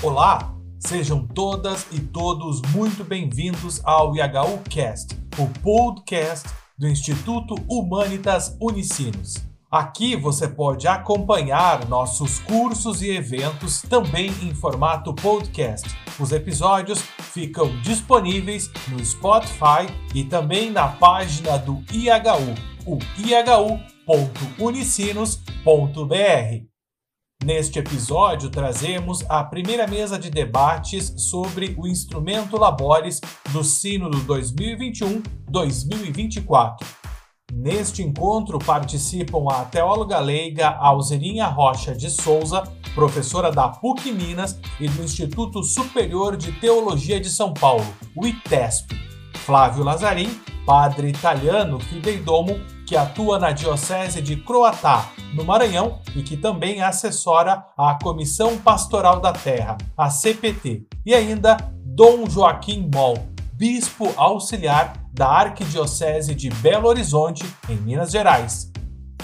Olá, sejam todas e todos muito bem-vindos ao IHU Cast, o podcast do Instituto Humanitas Unicinos. Aqui você pode acompanhar nossos cursos e eventos também em formato podcast. Os episódios ficam disponíveis no Spotify e também na página do IHU, o ihu.unicinos.br. Neste episódio, trazemos a primeira mesa de debates sobre o instrumento Labores do Sínodo 2021-2024. Neste encontro participam a teóloga leiga Alzerinha Rocha de Souza, professora da PUC Minas e do Instituto Superior de Teologia de São Paulo, o ITESP, Flávio Lazarim, padre italiano fideidomo que atua na Diocese de Croatá, no Maranhão, e que também assessora a Comissão Pastoral da Terra, a CPT. E ainda Dom Joaquim Moll, bispo auxiliar da Arquidiocese de Belo Horizonte, em Minas Gerais.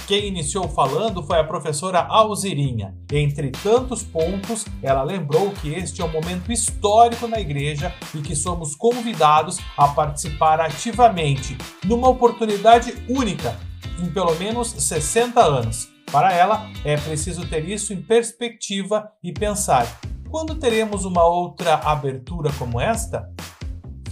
Quem iniciou falando foi a professora Alzirinha. Entre tantos pontos, ela lembrou que este é um momento histórico na igreja e que somos convidados a participar ativamente numa oportunidade única em pelo menos 60 anos. Para ela, é preciso ter isso em perspectiva e pensar: quando teremos uma outra abertura como esta?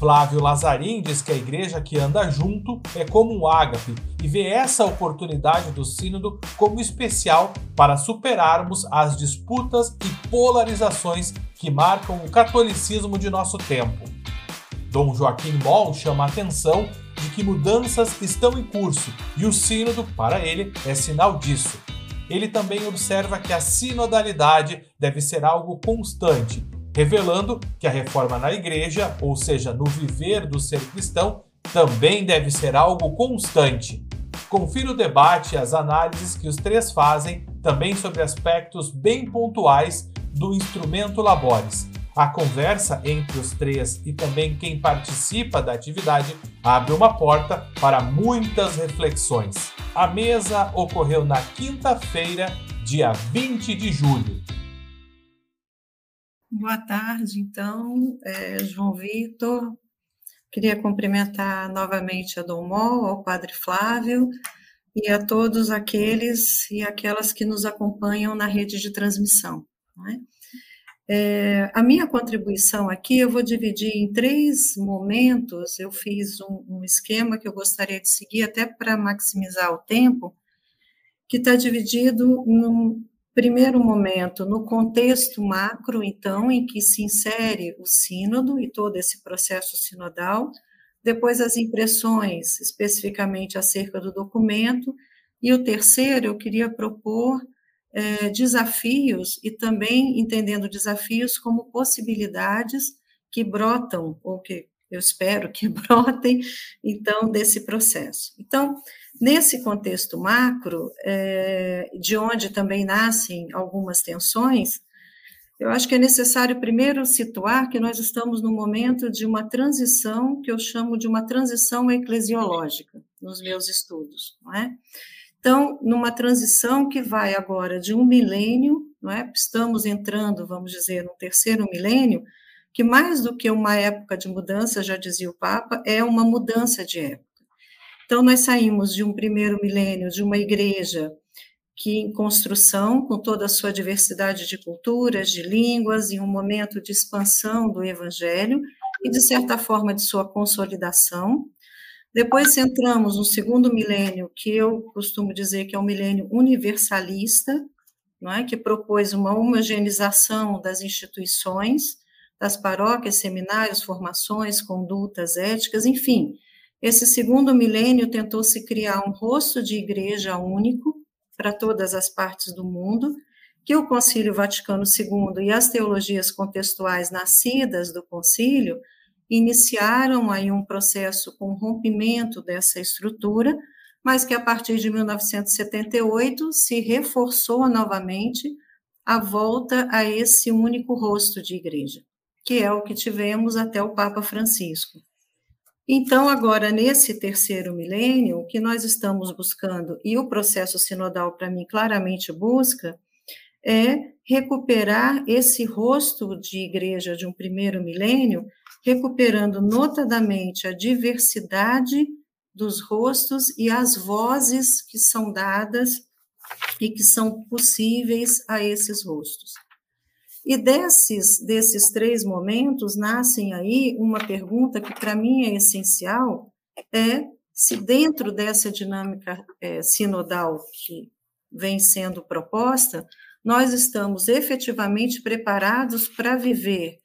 Flávio Lazarim diz que a igreja que anda junto é como um ágape e vê essa oportunidade do Sínodo como especial para superarmos as disputas e polarizações que marcam o catolicismo de nosso tempo. Dom Joaquim Moll chama a atenção de que mudanças estão em curso e o Sínodo, para ele, é sinal disso. Ele também observa que a sinodalidade deve ser algo constante revelando que a reforma na igreja, ou seja, no viver do ser cristão, também deve ser algo constante. Confira o debate e as análises que os três fazem também sobre aspectos bem pontuais do instrumento Labores. A conversa entre os três e também quem participa da atividade abre uma porta para muitas reflexões. A mesa ocorreu na quinta-feira, dia 20 de julho. Boa tarde, então, é, João Vitor. Queria cumprimentar novamente a Dom Mol, ao Padre Flávio e a todos aqueles e aquelas que nos acompanham na rede de transmissão. É? É, a minha contribuição aqui eu vou dividir em três momentos. Eu fiz um, um esquema que eu gostaria de seguir até para maximizar o tempo, que está dividido num, Primeiro momento, no contexto macro, então, em que se insere o sínodo e todo esse processo sinodal, depois as impressões especificamente acerca do documento, e o terceiro, eu queria propor é, desafios e também entendendo desafios como possibilidades que brotam, ou que eu espero que brotem, então, desse processo. Então, Nesse contexto macro, é, de onde também nascem algumas tensões, eu acho que é necessário primeiro situar que nós estamos no momento de uma transição que eu chamo de uma transição eclesiológica nos meus estudos, não é? Então, numa transição que vai agora de um milênio, não é? Estamos entrando, vamos dizer, no terceiro milênio, que mais do que uma época de mudança, já dizia o Papa, é uma mudança de época. Então, nós saímos de um primeiro milênio de uma igreja que em construção, com toda a sua diversidade de culturas, de línguas, em um momento de expansão do evangelho e, de certa forma, de sua consolidação. Depois entramos no segundo milênio, que eu costumo dizer que é um milênio universalista, não é? que propôs uma homogeneização das instituições, das paróquias, seminários, formações, condutas éticas, enfim, esse segundo milênio tentou se criar um rosto de igreja único para todas as partes do mundo, que o Concílio Vaticano II e as teologias contextuais nascidas do concílio iniciaram aí um processo com rompimento dessa estrutura, mas que a partir de 1978 se reforçou novamente a volta a esse único rosto de igreja, que é o que tivemos até o Papa Francisco. Então, agora, nesse terceiro milênio, o que nós estamos buscando, e o processo sinodal, para mim, claramente busca, é recuperar esse rosto de igreja de um primeiro milênio, recuperando notadamente a diversidade dos rostos e as vozes que são dadas e que são possíveis a esses rostos. E desses, desses três momentos nascem aí uma pergunta que para mim é essencial, é se dentro dessa dinâmica é, sinodal que vem sendo proposta, nós estamos efetivamente preparados para viver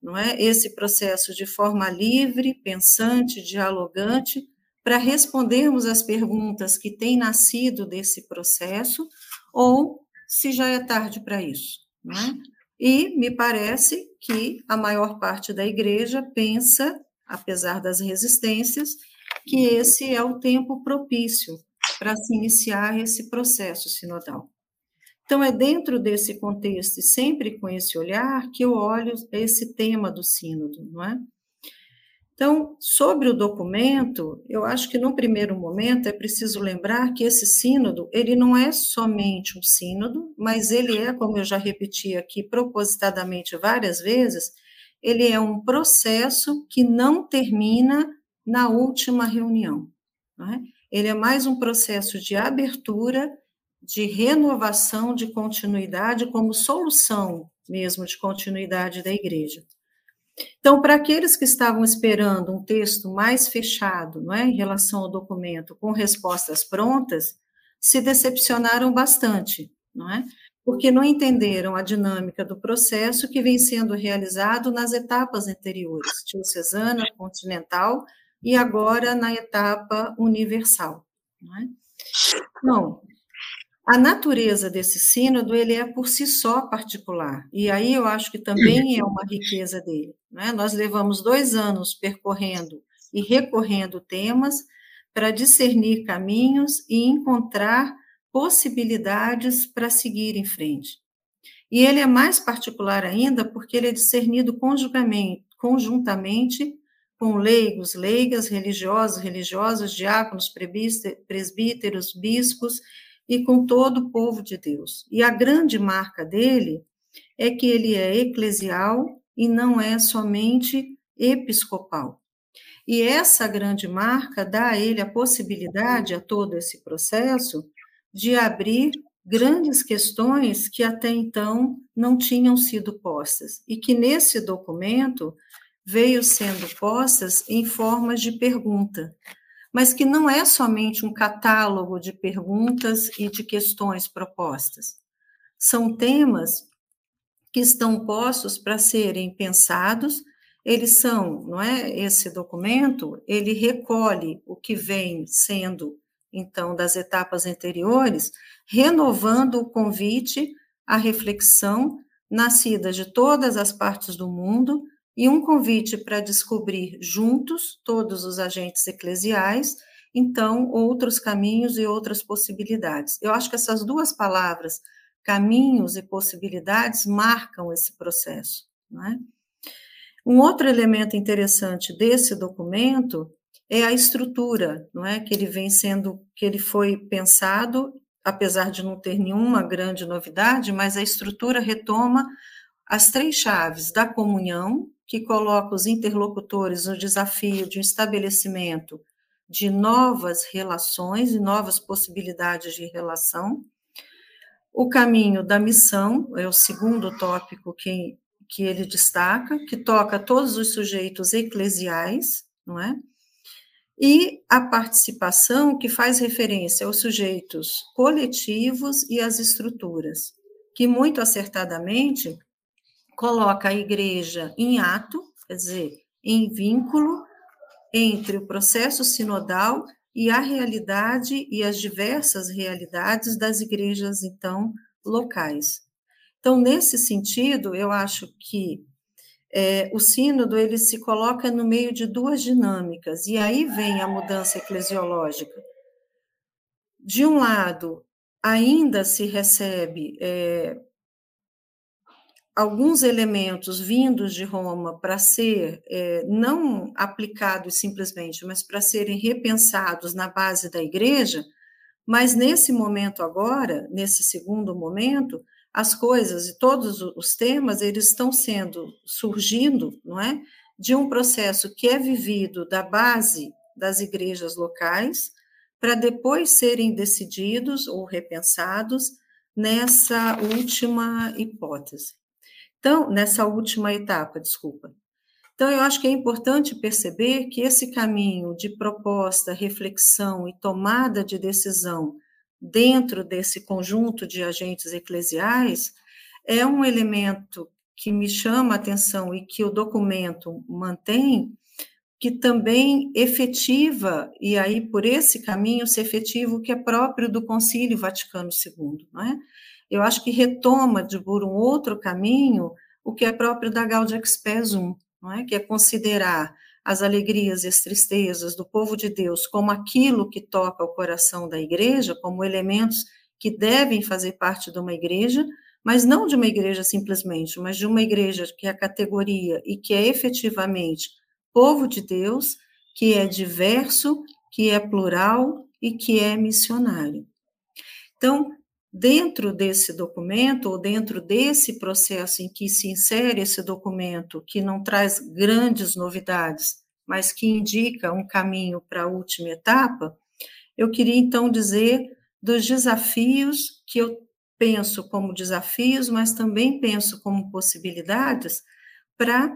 não é, esse processo de forma livre, pensante, dialogante, para respondermos as perguntas que têm nascido desse processo, ou se já é tarde para isso. Não é? E me parece que a maior parte da igreja pensa, apesar das resistências, que esse é o tempo propício para se iniciar esse processo sinodal. Então, é dentro desse contexto e sempre com esse olhar que eu olho esse tema do sínodo, não é? Então, sobre o documento, eu acho que no primeiro momento é preciso lembrar que esse sínodo, ele não é somente um sínodo, mas ele é, como eu já repeti aqui propositadamente várias vezes, ele é um processo que não termina na última reunião. É? Ele é mais um processo de abertura, de renovação, de continuidade, como solução mesmo de continuidade da igreja. Então, para aqueles que estavam esperando um texto mais fechado, não é, em relação ao documento, com respostas prontas, se decepcionaram bastante, não é? Porque não entenderam a dinâmica do processo que vem sendo realizado nas etapas anteriores, diocesana, continental e agora na etapa universal. Não é? A natureza desse sínodo, ele é por si só particular, e aí eu acho que também é uma riqueza dele. Né? Nós levamos dois anos percorrendo e recorrendo temas para discernir caminhos e encontrar possibilidades para seguir em frente. E ele é mais particular ainda porque ele é discernido conjuntamente com leigos, leigas, religiosos, religiosos, diáconos, presbíteros, bispos e com todo o povo de Deus. E a grande marca dele é que ele é eclesial e não é somente episcopal. E essa grande marca dá a ele a possibilidade, a todo esse processo, de abrir grandes questões que até então não tinham sido postas, e que nesse documento veio sendo postas em formas de pergunta, mas que não é somente um catálogo de perguntas e de questões propostas. São temas que estão postos para serem pensados. Eles são, não é? Esse documento, ele recolhe o que vem sendo, então, das etapas anteriores, renovando o convite à reflexão nascida de todas as partes do mundo e um convite para descobrir juntos, todos os agentes eclesiais, então, outros caminhos e outras possibilidades. Eu acho que essas duas palavras, caminhos e possibilidades, marcam esse processo. Não é? Um outro elemento interessante desse documento é a estrutura, não é? Que ele vem sendo, que ele foi pensado, apesar de não ter nenhuma grande novidade, mas a estrutura retoma as três chaves da comunhão, que coloca os interlocutores no desafio de um estabelecimento de novas relações e novas possibilidades de relação. O caminho da missão é o segundo tópico que, que ele destaca, que toca todos os sujeitos eclesiais, não é? E a participação, que faz referência aos sujeitos coletivos e às estruturas, que muito acertadamente coloca a igreja em ato, quer dizer, em vínculo entre o processo sinodal e a realidade e as diversas realidades das igrejas, então, locais. Então, nesse sentido, eu acho que é, o sínodo ele se coloca no meio de duas dinâmicas, e aí vem a mudança eclesiológica. De um lado, ainda se recebe é, alguns elementos vindos de Roma para ser é, não aplicados simplesmente, mas para serem repensados na base da igreja, mas nesse momento agora, nesse segundo momento, as coisas e todos os temas, eles estão sendo, surgindo, não é? De um processo que é vivido da base das igrejas locais, para depois serem decididos ou repensados nessa última hipótese. Então, nessa última etapa, desculpa. Então, eu acho que é importante perceber que esse caminho de proposta, reflexão e tomada de decisão dentro desse conjunto de agentes eclesiais é um elemento que me chama a atenção e que o documento mantém, que também efetiva, e aí por esse caminho se efetiva o que é próprio do Concílio Vaticano II, não é? Eu acho que retoma de por um outro caminho o que é próprio da Gaudium Expes 1, não é? Que é considerar as alegrias e as tristezas do povo de Deus como aquilo que toca o coração da igreja, como elementos que devem fazer parte de uma igreja, mas não de uma igreja simplesmente, mas de uma igreja que é a categoria e que é efetivamente povo de Deus, que é diverso, que é plural e que é missionário. Então, dentro desse documento, ou dentro desse processo em que se insere esse documento, que não traz grandes novidades, mas que indica um caminho para a última etapa, eu queria então dizer dos desafios que eu penso como desafios, mas também penso como possibilidades para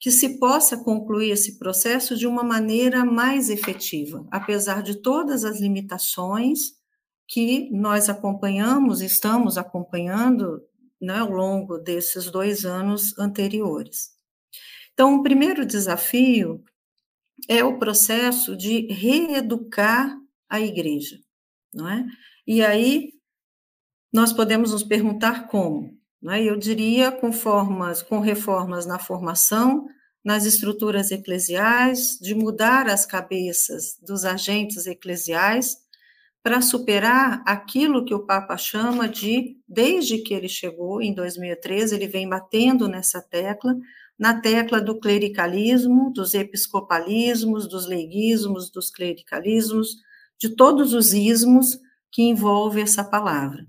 que se possa concluir esse processo de uma maneira mais efetiva, apesar de todas as limitações que nós acompanhamos, estamos acompanhando né, ao longo desses dois anos anteriores. Então, o primeiro desafio é o processo de reeducar a igreja, não é? E aí nós podemos nos perguntar como, não é? Eu diria com formas, com reformas na formação, nas estruturas eclesiais, de mudar as cabeças dos agentes eclesiais para superar aquilo que o Papa chama de, desde que ele chegou em 2013, ele vem batendo nessa tecla, na tecla do clericalismo, dos episcopalismos, dos leiguismos, dos clericalismos, de todos os ismos que envolve essa palavra.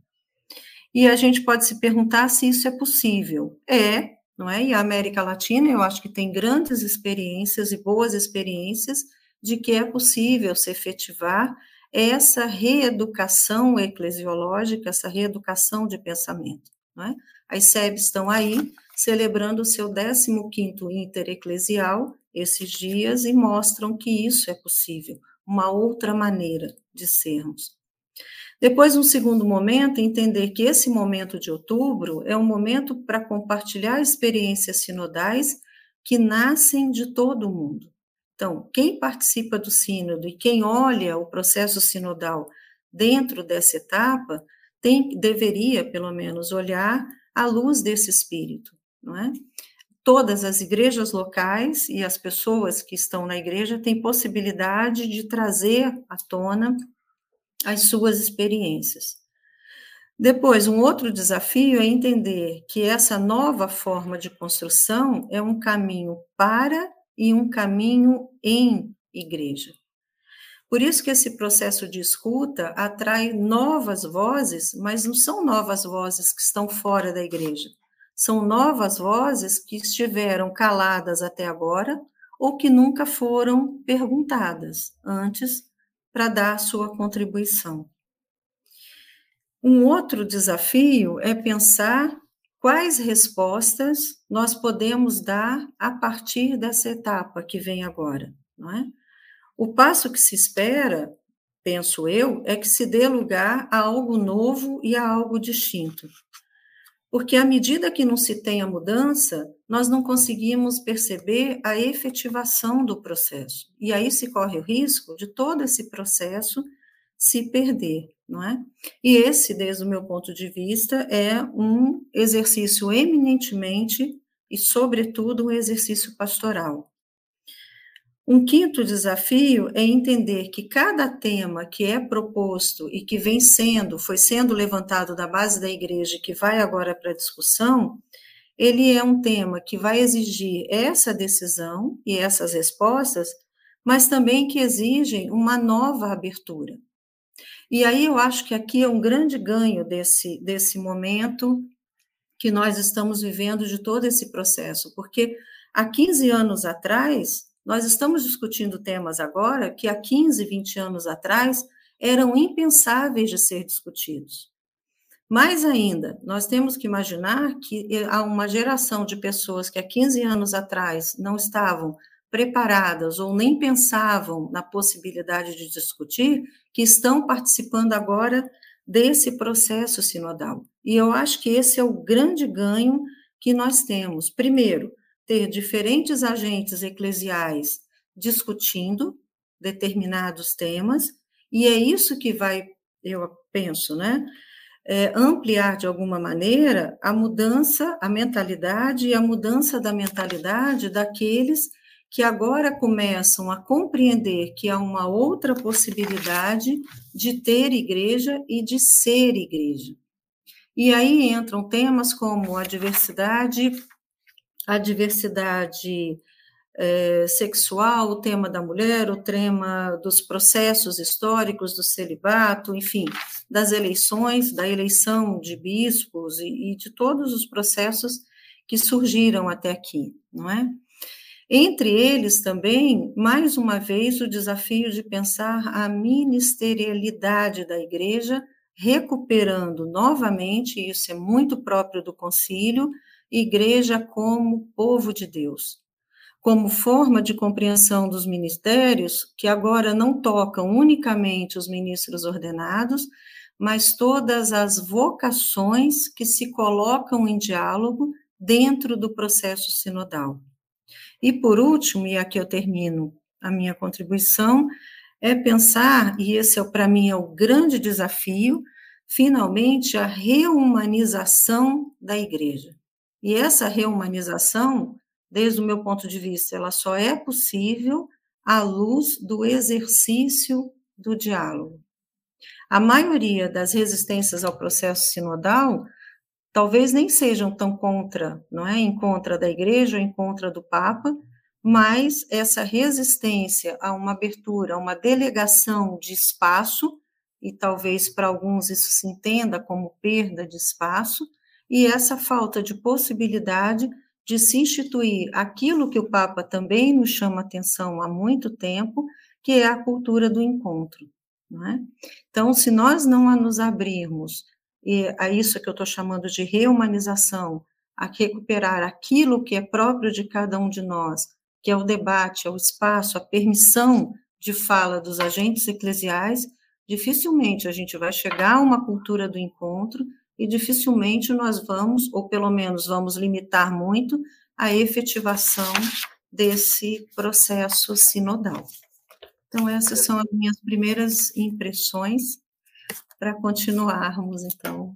E a gente pode se perguntar se isso é possível. É, não é? E a América Latina, eu acho que tem grandes experiências e boas experiências de que é possível se efetivar essa reeducação eclesiológica, essa reeducação de pensamento. Não é? As SEBs estão aí celebrando o seu 15º Intereclesial esses dias e mostram que isso é possível, uma outra maneira de sermos. Depois, um segundo momento, entender que esse momento de outubro é um momento para compartilhar experiências sinodais que nascem de todo mundo. Então, quem participa do sínodo e quem olha o processo sinodal dentro dessa etapa, tem, deveria, pelo menos, olhar à luz desse espírito, não é? Todas as igrejas locais e as pessoas que estão na igreja têm possibilidade de trazer à tona as suas experiências. Depois, um outro desafio é entender que essa nova forma de construção é um caminho para e um caminho em igreja. Por isso que esse processo de escuta atrai novas vozes, mas não são novas vozes que estão fora da igreja. São novas vozes que estiveram caladas até agora ou que nunca foram perguntadas antes para dar sua contribuição. Um outro desafio é pensar quais respostas nós podemos dar a partir dessa etapa que vem agora, não é? O passo que se espera, penso eu, é que se dê lugar a algo novo e a algo distinto. Porque à medida que não se tem a mudança, nós não conseguimos perceber a efetivação do processo. E aí se corre o risco de todo esse processo se perder não é? E esse, desde o meu ponto de vista, é um exercício eminentemente e, sobretudo, um exercício pastoral. Um quinto desafio é entender que cada tema que é proposto e que vem sendo, foi sendo levantado da base da igreja, que vai agora para a discussão, ele é um tema que vai exigir essa decisão e essas respostas, mas também que exigem uma nova abertura. E aí eu acho que aqui é um grande ganho desse, desse momento que nós estamos vivendo de todo esse processo, porque há 15 anos atrás, nós estamos discutindo temas agora que há 15, 20 anos atrás eram impensáveis de ser discutidos. Mais ainda, nós temos que imaginar que há uma geração de pessoas que há 15 anos atrás não estavam preparadas ou nem pensavam na possibilidade de discutir, que estão participando agora desse processo sinodal. E eu acho que esse é o grande ganho que nós temos. Primeiro, ter diferentes agentes eclesiais discutindo determinados temas, e é isso que vai, eu penso, né? É, ampliar de alguma maneira a mudança, a mentalidade e a mudança da mentalidade daqueles que agora começam a compreender que há uma outra possibilidade de ter igreja e de ser igreja. E aí entram temas como a diversidade, a diversidade é, sexual, o tema da mulher, o tema dos processos históricos do celibato, enfim, das eleições, da eleição de bispos e, e de todos os processos que surgiram até aqui, não é? Entre eles também, mais uma vez, o desafio de pensar a ministerialidade da igreja, recuperando novamente, isso é muito próprio do concílio, igreja como povo de Deus. Como forma de compreensão dos ministérios, que agora não tocam unicamente os ministros ordenados, mas todas as vocações que se colocam em diálogo dentro do processo sinodal. E por último, e aqui eu termino a minha contribuição, é pensar, e esse é para mim é o grande desafio, finalmente a reumanização da igreja. E essa reumanização, desde o meu ponto de vista, ela só é possível à luz do exercício do diálogo. A maioria das resistências ao processo sinodal talvez nem sejam tão contra, não é, em contra da igreja em contra do Papa, mas essa resistência a uma abertura, a uma delegação de espaço, e talvez para alguns isso se entenda como perda de espaço, e essa falta de possibilidade de se instituir aquilo que o Papa também nos chama atenção há muito tempo, que é a cultura do encontro. É? Então, se nós não nos abrirmos e a isso que eu estou chamando de reumanização, a recuperar aquilo que é próprio de cada um de nós, que é o debate, é o espaço, a permissão de fala dos agentes eclesiais, dificilmente a gente vai chegar a uma cultura do encontro e dificilmente nós vamos, ou pelo menos vamos limitar muito, a efetivação desse processo sinodal. Então, essas são as minhas primeiras impressões para continuarmos, então.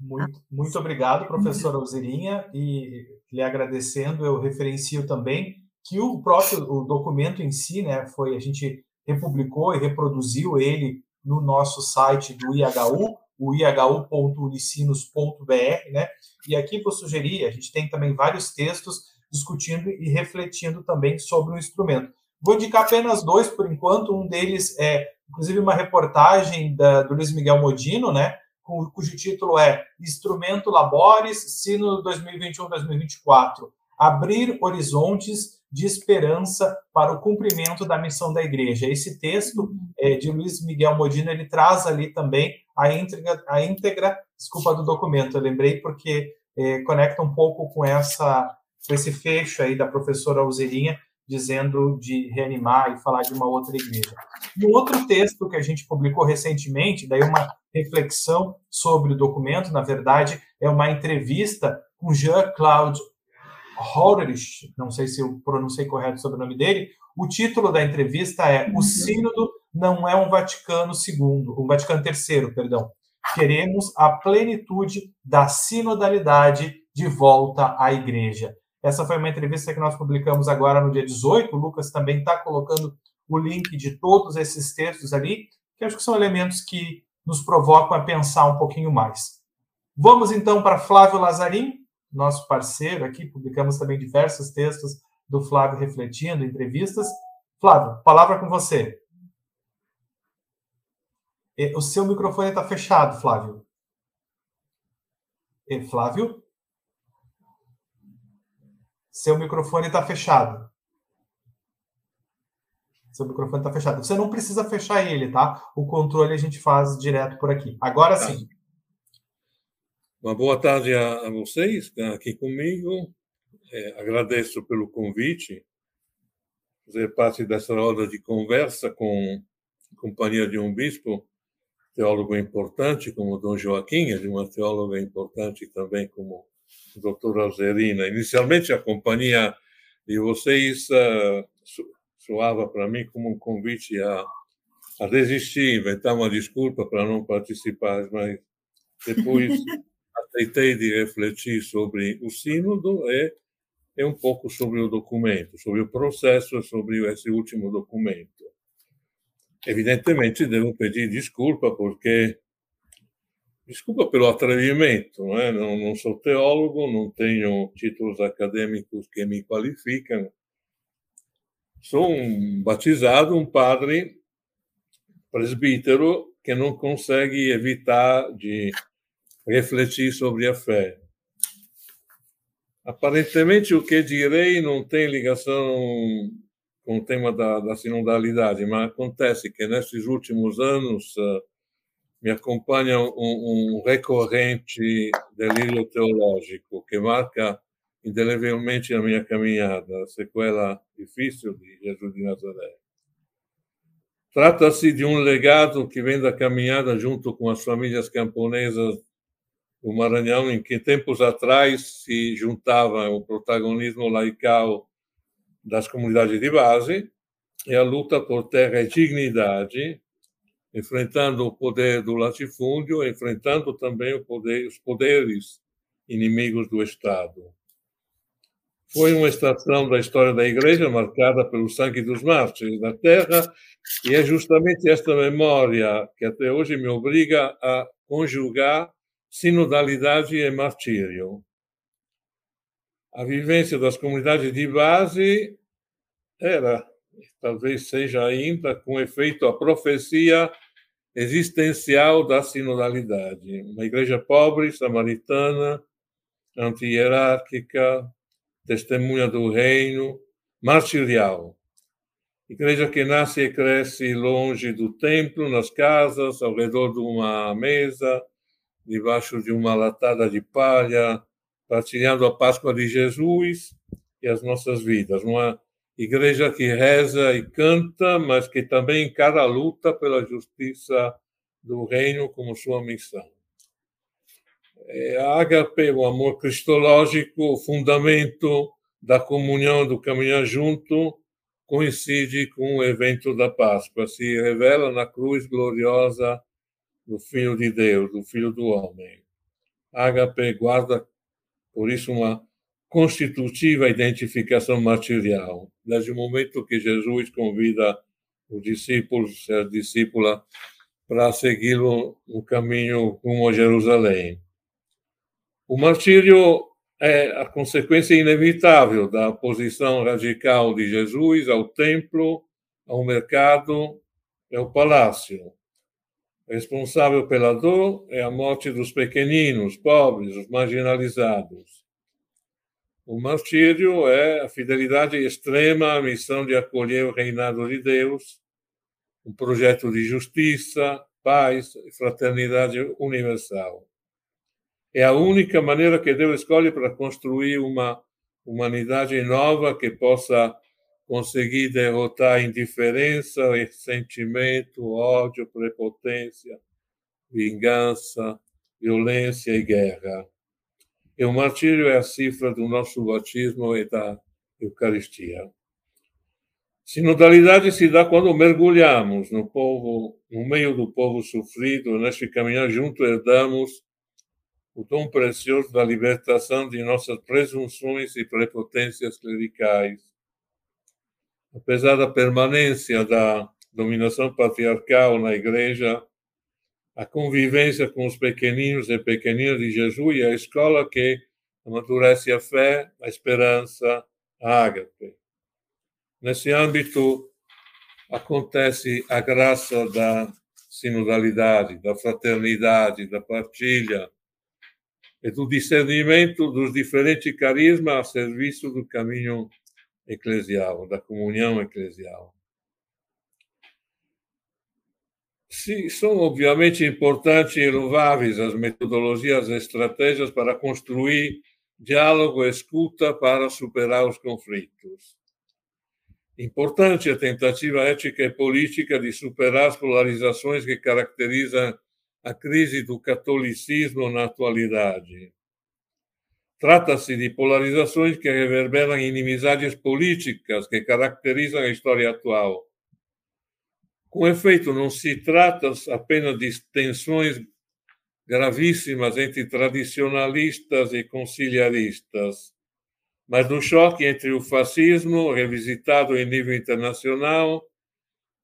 Muito, muito obrigado, professora Alzirinha, e lhe agradecendo, eu referencio também que o próprio o documento em si, né, foi a gente republicou e reproduziu ele no nosso site do IHU, o ihu.unicinos.br, né? E aqui vou sugerir, a gente tem também vários textos discutindo e refletindo também sobre o instrumento. Vou indicar apenas dois por enquanto, um deles é inclusive uma reportagem da, do Luiz Miguel Modino, né, cujo título é Instrumento Labores, Sino 2021-2024, Abrir Horizontes de Esperança para o Cumprimento da Missão da Igreja. Esse texto é, de Luiz Miguel Modino, ele traz ali também a íntegra, a íntegra desculpa, do documento, eu lembrei porque é, conecta um pouco com essa esse fecho aí da professora Alzerinha, dizendo de reanimar e falar de uma outra igreja. No outro texto que a gente publicou recentemente, daí uma reflexão sobre o documento, na verdade, é uma entrevista com Jean-Claude Horrich, não sei se eu pronunciei correto sobre o nome dele. O título da entrevista é O Sínodo não é um Vaticano II, um Vaticano III, perdão. Queremos a plenitude da sinodalidade de volta à igreja. Essa foi uma entrevista que nós publicamos agora no dia 18. O Lucas também está colocando o link de todos esses textos ali, que acho que são elementos que nos provocam a pensar um pouquinho mais. Vamos então para Flávio Lazarim, nosso parceiro aqui. Publicamos também diversos textos do Flávio refletindo, entrevistas. Flávio, palavra com você. O seu microfone está fechado, Flávio. Flávio? Seu microfone está fechado. Seu microfone está fechado. Você não precisa fechar ele, tá? O controle a gente faz direto por aqui. Agora tá. sim. Uma boa tarde a, vocês que estão aqui comigo. É, agradeço pelo convite. Fazer parte dessa roda de conversa com a companhia de um bispo, teólogo importante como Dom Joaquim, e de uma teóloga importante também como a doutora Alzerina. Inicialmente, a companhia de vocês uh, soava para mim como um convite a, a desistir, inventar uma desculpa para não participar, mas depois aceitei de refletir sobre o sínodo e, e um pouco sobre o documento, sobre o processo, sobre esse último documento. Evidentemente devo pedir desculpa porque desculpa pelo atrevimento, não, é? não, não sou teólogo, não tenho títulos acadêmicos que me qualificam, Sou um batizado, um padre presbítero que não consegue evitar de refletir sobre a fé. Aparentemente, o que direi não tem ligação com o tema da, da sinodalidade, mas acontece que nesses últimos anos uh, me acompanha um, um recorrente delírio teológico que marca indelevelmente a minha caminhada, a sequela difícil de Jesus de Nazaré. Trata-se de um legado que vem da caminhada junto com as famílias camponesas do Maranhão, em que tempos atrás se juntava o protagonismo laical das comunidades de base e a luta por terra e dignidade, enfrentando o poder do latifúndio, enfrentando também poder, os poderes inimigos do Estado. Foi uma estação da história da Igreja marcada pelo sangue dos mártires da terra, e é justamente esta memória que até hoje me obriga a conjugar sinodalidade e martírio. A vivência das comunidades de base era, talvez seja ainda, com efeito a profecia existencial da sinodalidade. Uma igreja pobre, samaritana, anti-hierárquica, testemunha do reino, martirial. Igreja que nasce e cresce longe do templo, nas casas, ao redor de uma mesa, debaixo de uma latada de palha, partilhando a Páscoa de Jesus e as nossas vidas. Uma igreja que reza e canta, mas que também encara a luta pela justiça do reino como sua missão. É, a ágape, o amor cristológico, o fundamento da comunhão, do caminhar junto, coincide com o evento da Páscoa, se revela na cruz gloriosa do Filho de Deus, do Filho do Homem. Ágape guarda, por isso, uma constitutiva identificação material, desde o momento que Jesus convida os discípulos, a discípula, para segui-lo no caminho rumo a Jerusalém. O martírio é a consequência inevitável da oposição radical de Jesus ao templo, ao mercado e ao palácio. Responsável pela dor é a morte dos pequeninos, pobres, os marginalizados. O martírio é a fidelidade extrema à missão de acolher o reinado de Deus, um projeto de justiça, paz e fraternidade universal. É a única maneira que Deus escolhe para construir uma humanidade nova que possa conseguir derrotar indiferença, ressentimento, ódio, prepotência, vingança, violência e guerra. E o martírio é a cifra do nosso batismo e da Eucaristia. Sinodalidade se dá quando mergulhamos no povo, no meio do povo sofrido, neste caminhar junto herdamos o dom precioso da libertação de nossas presunções e prepotências clericais. Apesar da permanência da dominação patriarcal na Igreja, a convivência com os pequeninos e pequeninas de Jesus é a escola que amadurece a fé, a esperança, a ágape. Nesse âmbito, acontece a graça da sinodalidade, da fraternidade, da partilha e do discernimento dos diferentes carismas a serviço do caminho eclesial, da comunhão eclesial. Sim, são obviamente importantes e louváveis as metodologias e estratégias para construir diálogo e escuta para superar os conflitos. Importante a tentativa ética e política de superar as polarizações que caracterizam a crise do catolicismo na atualidade. Trata-se de polarizações que reverberam inimizades políticas que caracterizam a história atual. Com efeito, não se trata apenas de tensões gravíssimas entre tradicionalistas e conciliaristas, mas do choque entre o fascismo, revisitado em nível internacional,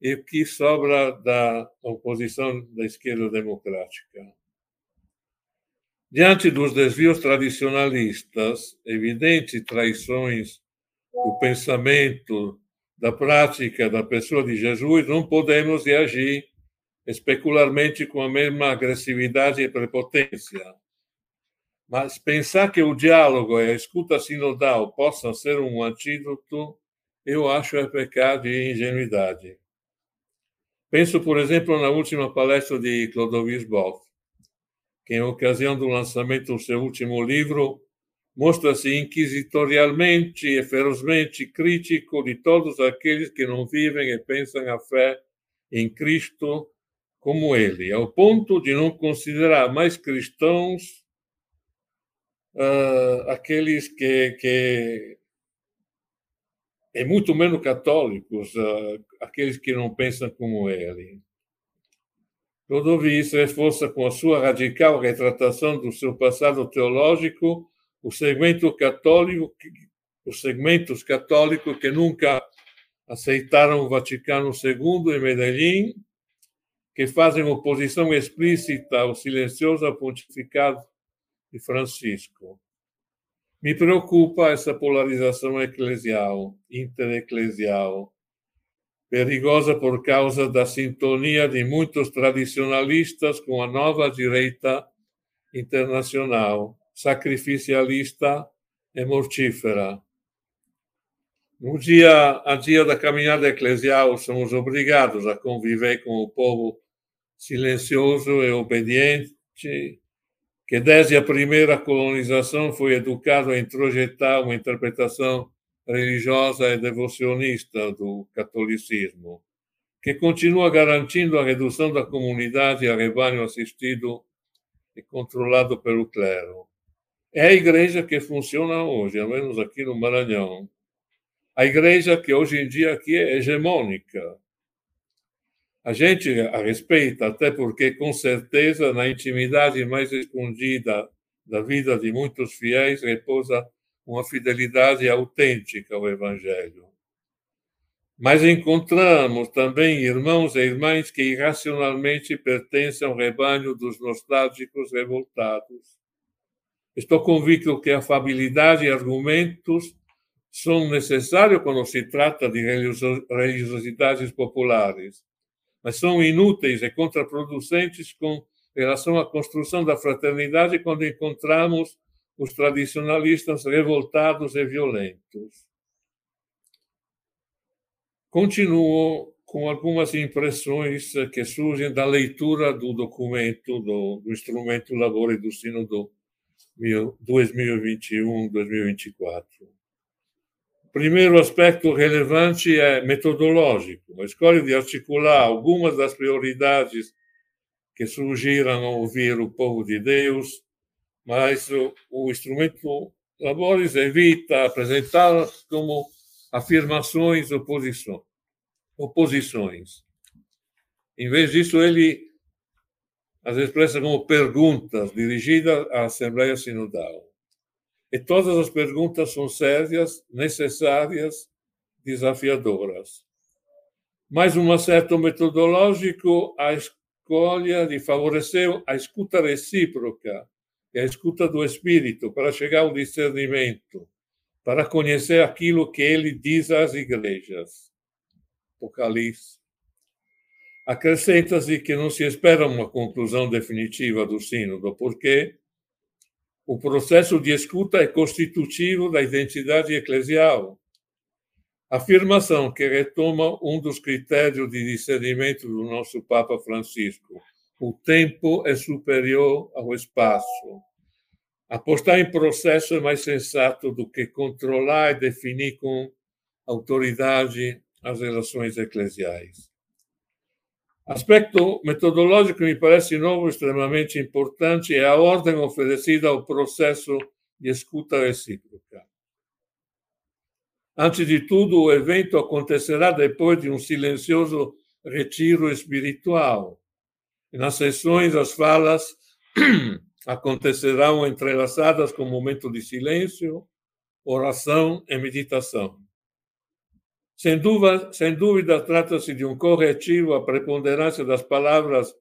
e o que sobra da oposição da esquerda democrática. Diante dos desvios tradicionalistas, evidentes traições do pensamento, da prática da pessoa de Jesus, não podemos reagir especularmente com a mesma agressividade e prepotência. Mas pensar que o diálogo e a escuta sinodal possam ser um antídoto, eu acho é pecado de ingenuidade. Penso, por exemplo, na última palestra de Clodovis Boff, que, em ocasião do lançamento do seu último livro, mostra-se inquisitorialmente e ferozmente crítico de todos aqueles que não vivem e pensam a fé em Cristo como ele, ao ponto de não considerar mais cristãos uh, aqueles que, que e muito menos católicos, uh, aqueles que não pensam como ele. isso reforça com a sua radical retratação do seu passado teológico o segmento católico, os segmentos católicos que nunca aceitaram o Vaticano II em Medellín, que fazem oposição explícita ao silencioso pontificado de Francisco. Me preocupa essa polarização eclesial, intereclesial, perigosa por causa da sintonia de muitos tradicionalistas com a nova direita internacional, sacrificialista e mortífera. No dia a dia da caminhada eclesial, somos obrigados a conviver com o povo silencioso e obediente que desde a primeira colonização foi educado a introjetar uma interpretação religiosa e devocionista do catolicismo, que continua garantindo a redução da comunidade a rebanho assistido e controlado pelo clero. É a igreja que funciona hoje, ao menos aqui no Maranhão. A igreja que hoje em dia aqui é hegemônica, a gente a respeita, até porque, com certeza, na intimidade mais escondida da vida de muitos fiéis repousa uma fidelidade autêntica ao Evangelho. Mas encontramos também irmãos e irmãs que irracionalmente pertencem ao rebanho dos nostálgicos revoltados. Estou convicto que afabilidade e argumentos são necessários quando se trata de religiosidades populares mas são inúteis e contraproducentes com relação à construção da fraternidade quando encontramos os tradicionalistas revoltados e violentos. Continuo com algumas impressões que surgem da leitura do documento do, do instrumento Labore do Sínodo 2021-2024. Primeiro aspecto relevante é metodológico. A escolha de articular algumas das prioridades que surgiram ao ouvir o povo de Deus, mas o, o instrumento Labores evita apresentá-las como afirmações oposições. Em vez disso, ele as expressa como perguntas dirigidas à Assembleia Sinodal. E todas as perguntas são sérias, necessárias, desafiadoras. Mais um acerto metodológico, a escolha de favorecer a escuta recíproca e a escuta do espírito para chegar ao discernimento, para conhecer aquilo que ele diz às igrejas. Apocalipse. Acrescenta-se que não se espera uma conclusão definitiva do sínodo, porque o processo de escuta é constitutivo da identidade eclesial. Afirmação que retoma um dos critérios de discernimento do nosso Papa Francisco. O tempo é superior ao espaço. Apostar em processo é mais sensato do que controlar e definir com autoridade as relações eclesiais. Aspecto metodológico me parece novo extremamente importante é a ordem oferecida ao processo de escuta recíproca. Antes de tudo, o evento acontecerá depois de um silencioso retiro espiritual. Nas sessões, as falas acontecerão entrelaçadas com momento de silêncio, oração e meditação. Sem dúvida, sem dúvida trata-se de um corretivo à preponderância das palavras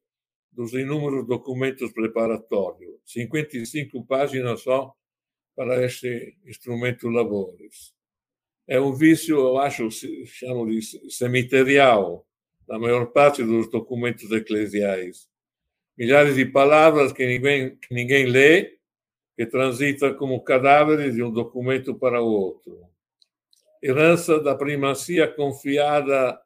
dos inúmeros documentos preparatórios, 55 páginas só para este instrumento labores. É um vício, eu acho, chamo de cemiterial, da maior parte dos documentos eclesiais milhares de palavras que ninguém, que ninguém lê, que transita como cadáveres de um documento para outro. Herança da primacia confiada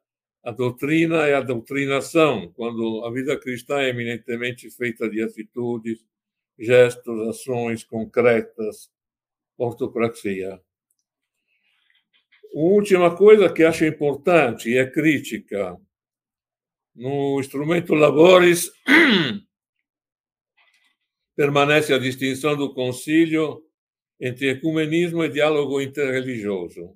à doutrina e à doutrinação, quando a vida cristã é eminentemente feita de atitudes, gestos, ações concretas, ortopraxia. Última coisa que acho importante e é crítica no instrumento labores permanece a distinção do concílio entre ecumenismo e diálogo interreligioso.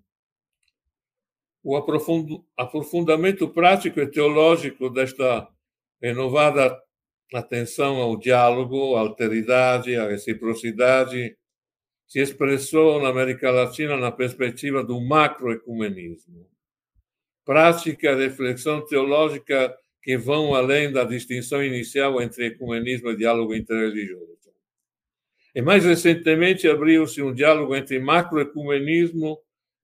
O aprofundamento prático e teológico desta renovada atenção ao diálogo, à alteridade, à reciprocidade, se expressou na América Latina na perspectiva do macroecumenismo. Prática e reflexão teológica que vão além da distinção inicial entre ecumenismo e diálogo interreligioso. E mais recentemente abriu-se um diálogo entre macroecumenismo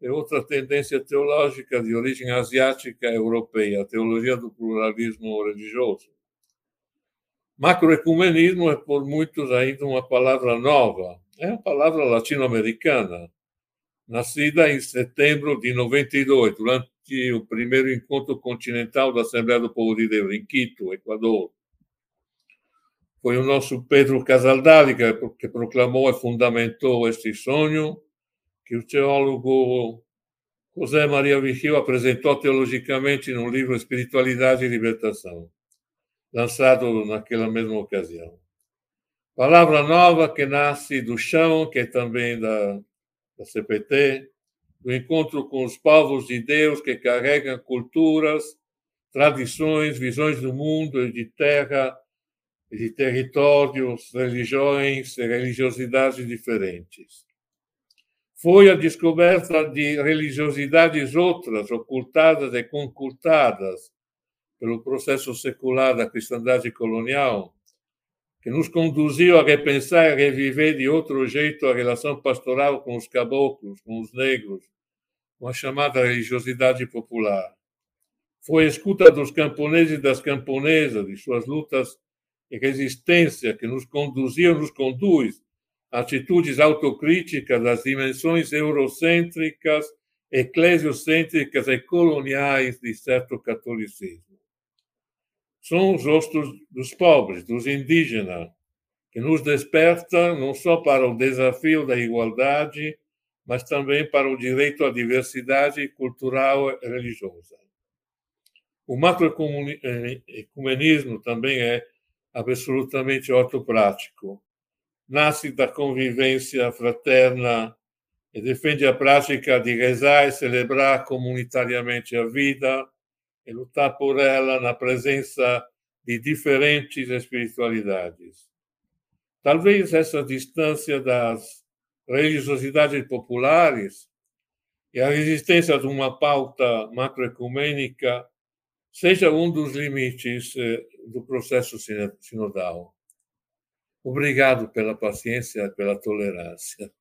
outra tendência teológica de origem asiática europeia, a teologia do pluralismo religioso. Macroecumenismo é por muitos ainda uma palavra nova, é uma palavra latino-americana, nascida em setembro de 92, durante o primeiro encontro continental da Assembleia do Povo de Deus, em Quito, Equador. Foi o nosso Pedro Casaldari que proclamou e fundamentou este sonho, que o teólogo José Maria Vigil apresentou teologicamente no livro Espiritualidade e Libertação, lançado naquela mesma ocasião. Palavra nova que nasce do chão, que é também da, da CPT, do encontro com os povos de Deus que carregam culturas, tradições, visões do mundo e de terra, de territórios, religiões e religiosidades diferentes. Foi a descoberta de religiosidades outras, ocultadas e concultadas pelo processo secular da cristandade colonial, que nos conduziu a repensar e reviver de outro jeito a relação pastoral com os caboclos, com os negros, com a chamada religiosidade popular. Foi a escuta dos camponeses e das camponesas, de suas lutas e resistência, que nos conduziu, nos conduz atitudes autocríticas das dimensões eurocêntricas, eclesiocêntricas e coloniais de certo catolicismo são os rostos dos pobres, dos indígenas, que nos desperta não só para o desafio da igualdade, mas também para o direito à diversidade cultural e religiosa. O macroecumenismo também é absolutamente ortoprático. Nasce da convivência fraterna e defende a prática de rezar e celebrar comunitariamente a vida, e lutar por ela na presença de diferentes espiritualidades. Talvez essa distância das religiosidades populares e a resistência de uma pauta macroecumênica seja um dos limites eh, do processo sinodal. Obrigado pela paciência pela tolerância.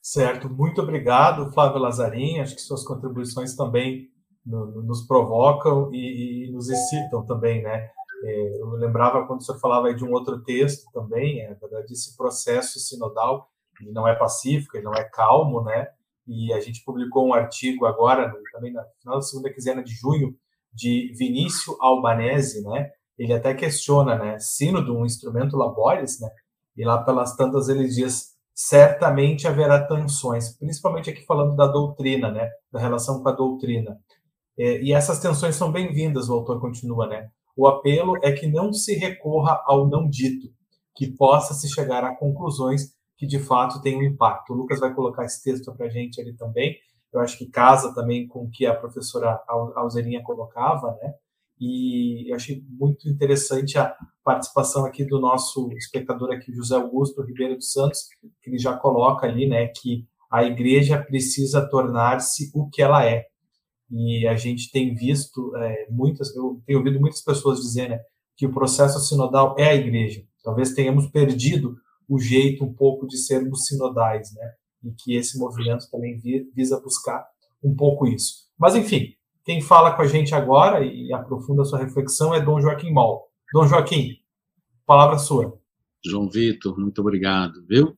Certo, muito obrigado, Flávio Lazarim. Acho que suas contribuições também no, nos provocam e, nos excitam também, né? É, eu lembrava quando senhor falava de um outro texto também, é verdade, esse processo sinodal, ele não é pacífico, ele não é calmo, né? E a gente publicou um artigo agora, também na da segunda quinzena de junho, de Vinícius Albanese, né? Ele até questiona, né? Sínodo, um instrumento labores, né? E lá pelas tantas ele diz certamente haverá tensões, principalmente aqui falando da doutrina, né? Da relação com a doutrina. É, e essas tensões são bem-vindas, o autor continua, né? O apelo é que não se recorra ao não dito, que possa se chegar a conclusões que de fato tenham impacto. O Lucas vai colocar esse texto para a gente ali também. Eu acho que casa também com o que a professora Alzerinha colocava, né? E eu achei muito interessante a participação aqui do nosso espectador aqui, José Augusto Ribeiro dos Santos, que ele já coloca ali, né, que a igreja precisa tornar-se o que ela é. E a gente tem visto é, muitas, eu tenho ouvido muitas pessoas dizerem né, que o processo sinodal é a igreja. Talvez tenhamos perdido o jeito um pouco de sermos sinodais, né? E que esse movimento também visa buscar um pouco isso. Mas, enfim, quem fala com a gente agora e aprofunda a sua reflexão é Dom Joaquim Mol. Dom Joaquim, palavra sua. João Vitor, muito obrigado, viu?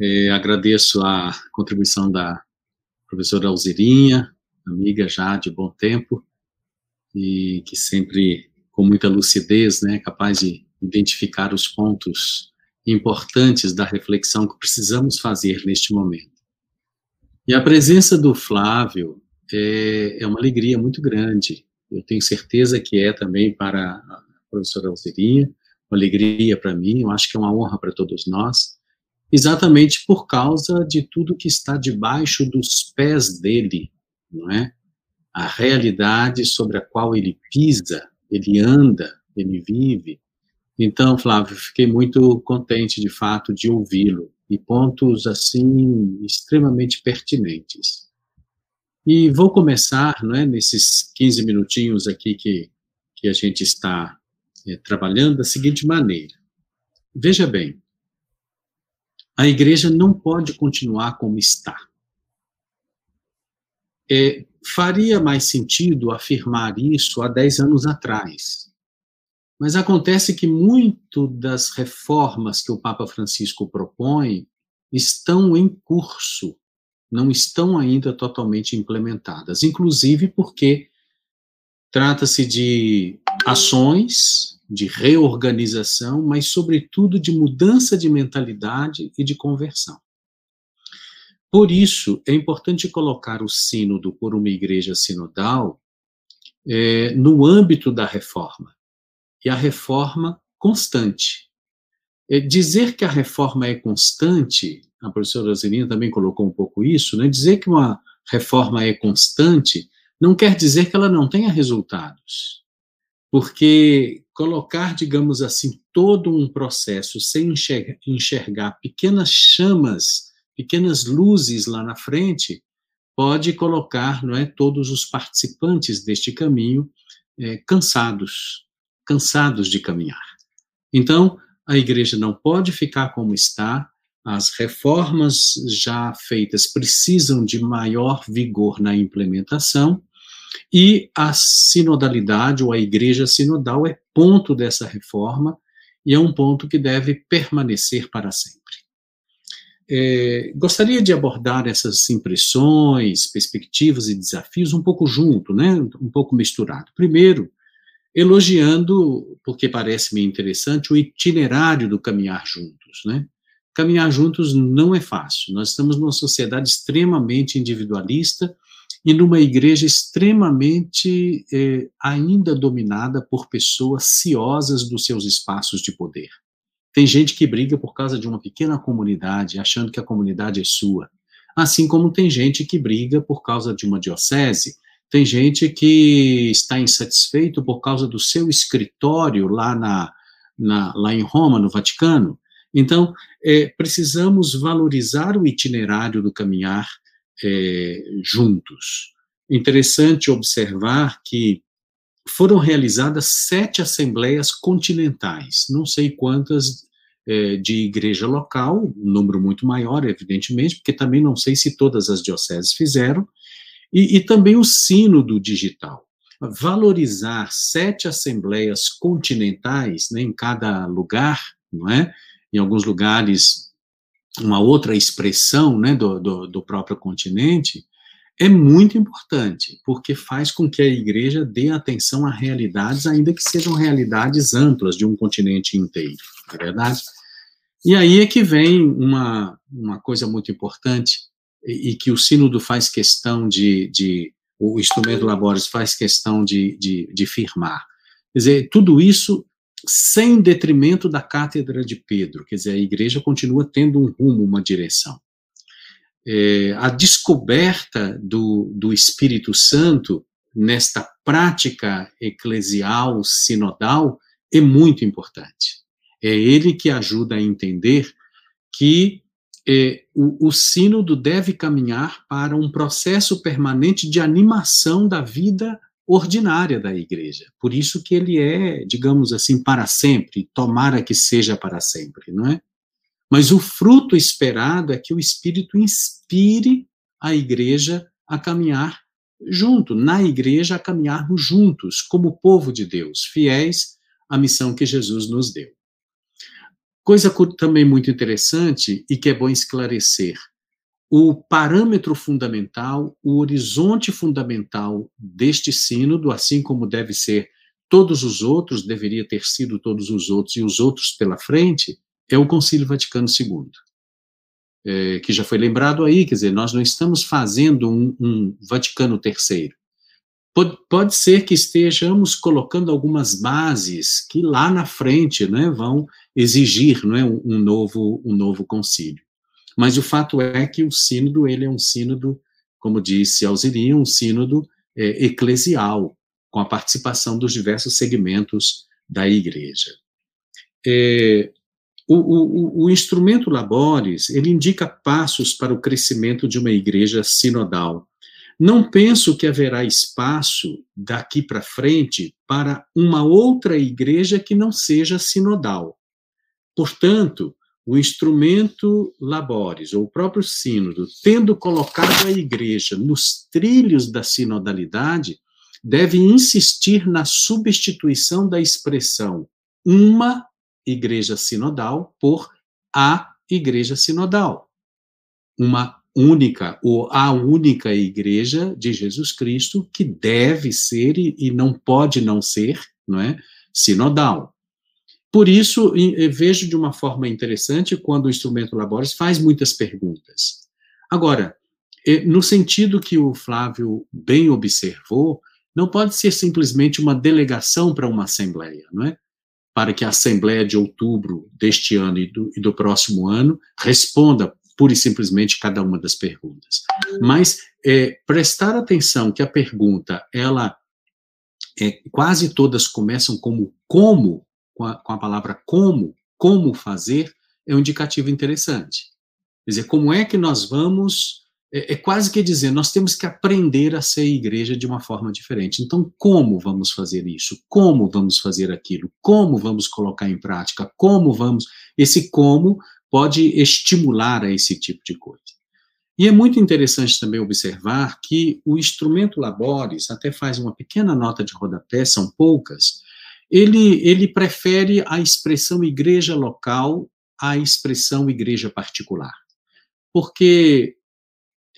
É, agradeço a contribuição da professora Alzirinha, amiga já de bom tempo, e que sempre, com muita lucidez, né, capaz de identificar os pontos importantes da reflexão que precisamos fazer neste momento. E a presença do Flávio é, é uma alegria muito grande. Eu tenho certeza que é também para a professora Alzeria, uma alegria para mim, eu acho que é uma honra para todos nós, exatamente por causa de tudo que está debaixo dos pés dele, não é? A realidade sobre a qual ele pisa, ele anda, ele vive, então, Flávio, fiquei muito contente, de fato, de ouvi-lo, e pontos, assim, extremamente pertinentes. E vou começar, não é, nesses 15 minutinhos aqui que, que a gente está é, trabalhando, da seguinte maneira. Veja bem, a igreja não pode continuar como está. É, faria mais sentido afirmar isso há 10 anos atrás, mas acontece que muito das reformas que o Papa Francisco propõe estão em curso, não estão ainda totalmente implementadas, inclusive porque trata-se de ações de reorganização, mas sobretudo de mudança de mentalidade e de conversão. Por isso, é importante colocar o sínodo por uma igreja sinodal é, no âmbito da reforma e a reforma constante. É dizer que a reforma é constante, a professora Roselina também colocou um pouco isso, né? dizer que uma reforma é constante não quer dizer que ela não tenha resultados. Porque colocar, digamos assim, todo um processo sem enxergar, enxergar pequenas chamas, pequenas luzes lá na frente, pode colocar não é, todos os participantes deste caminho é, cansados, cansados de caminhar. Então, a igreja não pode ficar como está, as reformas já feitas precisam de maior vigor na implementação, e a sinodalidade, ou a igreja sinodal, é ponto dessa reforma, e é um ponto que deve permanecer para sempre. É, gostaria de abordar essas impressões, perspectivas e desafios um pouco junto, né, um pouco misturado. Primeiro, elogiando, porque parece-me interessante, o itinerário do caminhar juntos, né? Caminhar juntos não é fácil. Nós estamos numa sociedade extremamente individualista e numa igreja extremamente eh, ainda dominada por pessoas ciosas dos seus espaços de poder. Tem gente que briga por causa de uma pequena comunidade, achando que a comunidade é sua. Assim como tem gente que briga por causa de uma diocese, tem gente que está insatisfeito por causa do seu escritório lá, na, na lá em Roma, no Vaticano. Então, é, precisamos valorizar o itinerário do caminhar é, juntos. Interessante observar que foram realizadas sete assembleias continentais, não sei quantas é, de igreja local, um número muito maior, evidentemente, porque também não sei se todas as dioceses fizeram, E, e também o sínodo digital. Valorizar sete assembleias continentais né, em cada lugar, não é? Em alguns lugares, uma outra expressão né, do, do, do próprio continente, é muito importante, porque faz com que a igreja dê atenção a realidades, ainda que sejam realidades amplas de um continente inteiro, é verdade? E aí é que vem uma, uma coisa muito importante, e, que o Sínodo faz questão de, de o instrumento Labores faz questão de, de, de firmar. Quer dizer, tudo isso sem detrimento da cátedra de Pedro, quer dizer, a igreja continua tendo um rumo, uma direção é, a descoberta do, do Espírito Santo nesta prática eclesial sinodal é muito importante. É ele que ajuda a entender que é, o, o sínodo deve caminhar para um processo permanente de animação da vida ordinária da igreja. Por isso que ele é, digamos assim, para sempre, tomara que seja para sempre, não é? Mas o fruto esperado é que o Espírito inspire a igreja a caminhar junto, na igreja a caminharmos juntos, como povo de Deus, fiéis à missão que Jesus nos deu. Coisa também muito interessante e que é bom esclarecer: o parâmetro fundamental, o horizonte fundamental deste sínodo, assim como deve ser todos os outros, deveria ter sido todos os outros e os outros pela frente, é o Concílio Vaticano II, é, que já foi lembrado aí, quer dizer, nós não estamos fazendo um, um Vaticano III. Pode, pode, ser que estejamos colocando algumas bases que lá na frente né, vão exigir né, um, um, novo, um novo concílio. Mas o fato é que o sínodo, ele é um sínodo, como disse Alziri, um sínodo é, eclesial, com a participação dos diversos segmentos da igreja. É, o, o, o, instrumento Labores, ele indica passos para o crescimento de uma igreja sinodal. Não penso que haverá espaço daqui para frente para uma outra igreja que não seja sinodal. Portanto, o instrumento Labores, ou o próprio sínodo, tendo colocado a igreja nos trilhos da sinodalidade, deve insistir na substituição da expressão uma igreja sinodal por a igreja sinodal. Uma única, ou a única igreja de Jesus Cristo que deve ser e, não pode não ser, não é? Sinodal. Por isso, vejo de uma forma interessante quando o instrumento Labores faz muitas perguntas. Agora, no sentido que o Flávio bem observou, não pode ser simplesmente uma delegação para uma assembleia, não é? para que a Assembleia de outubro deste ano e do, e do próximo ano responda pura e simplesmente cada uma das perguntas. Mas é, prestar atenção que a pergunta, ela, é, quase todas começam como como, com a, com a palavra como, como fazer, é um indicativo interessante. Quer dizer, como é que nós vamos é, é, quase que dizer, nós temos que aprender a ser igreja de uma forma diferente. Então, como vamos fazer isso? Como vamos fazer aquilo? Como vamos colocar em prática? Como vamos. Esse como pode estimular a esse tipo de coisa. E é muito interessante também observar que o instrumento Labores, até faz uma pequena nota de rodapé, são poucas, ele, ele prefere a expressão igreja local à expressão igreja particular. Porque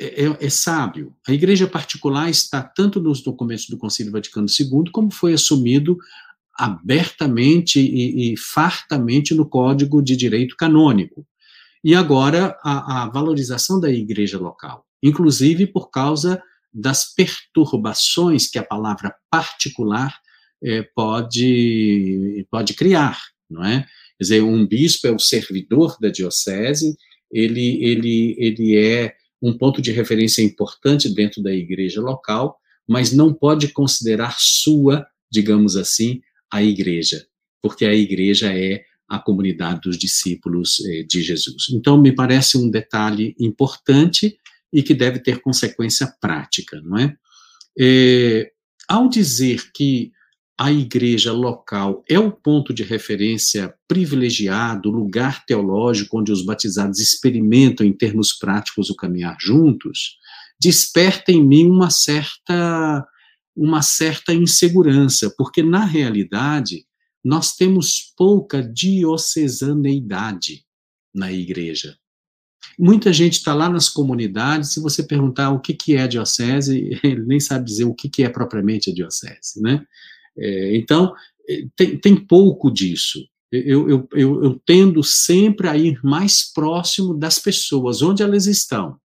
é, é, é, sábio. A igreja particular está tanto nos documentos do Concílio Vaticano II, como foi assumido abertamente e, e fartamente no Código de Direito Canônico. E agora a, a valorização da igreja local, inclusive por causa das perturbações que a palavra particular é, pode, pode criar, não é? Quer dizer, um bispo é o servidor da diocese, ele, ele, ele é um ponto de referência importante dentro da igreja local, mas não pode considerar sua, digamos assim, a igreja, porque a igreja é a comunidade dos discípulos eh, de Jesus. Então, me parece um detalhe importante e que deve ter consequência prática, não é? é ao dizer que a igreja local é o ponto de referência privilegiado, lugar teológico onde os batizados experimentam, em termos práticos, o caminhar juntos, desperta em mim uma certa uma certa insegurança, porque na realidade nós temos pouca diocesaneidade na igreja. Muita gente está lá nas comunidades, se você perguntar o que, que é diocese, ele nem sabe dizer o que, que é propriamente a diocese, né? É, então, é, tem, tem pouco disso. Eu, eu, eu, eu tendo sempre a ir mais próximo das pessoas, onde elas estão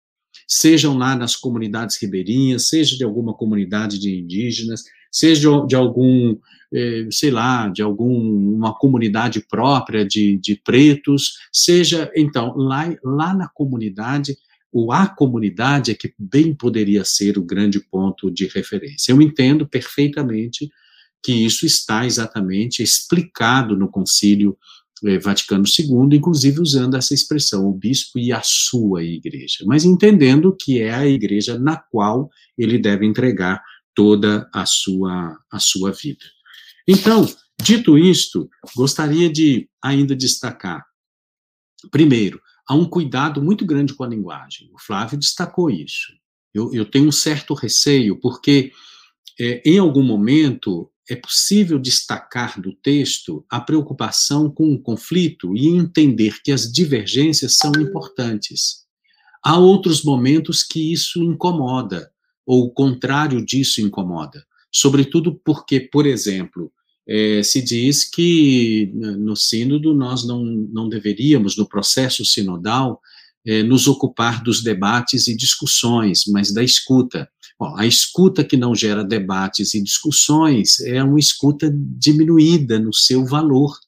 sejam lá nas comunidades ribeirinhas, seja de alguma comunidade de indígenas, seja de algum, eh, sei lá, de alguma comunidade própria de, de pretos, seja, então, lá, lá na comunidade, o a comunidade é que bem poderia ser o grande ponto de referência. Eu entendo perfeitamente que isso está exatamente explicado no concílio é, Vaticano II, inclusive usando essa expressão, o bispo e a sua igreja, mas entendendo que é a igreja na qual ele deve entregar toda a sua, a sua vida. Então, dito isto, gostaria de ainda destacar, primeiro, há um cuidado muito grande com a linguagem. O Flávio destacou isso. Eu, eu tenho um certo receio, porque é, em algum momento é possível destacar do texto a preocupação com o conflito e entender que as divergências são importantes. Há outros momentos que isso incomoda, ou o contrário disso incomoda. Sobretudo porque, por exemplo, é, se diz que no Sínodo nós não, não deveríamos, no processo sinodal, é, nos ocupar dos debates e discussões, mas da escuta. Bom, a escuta que não gera debates e discussões é uma escuta diminuída no seu valor,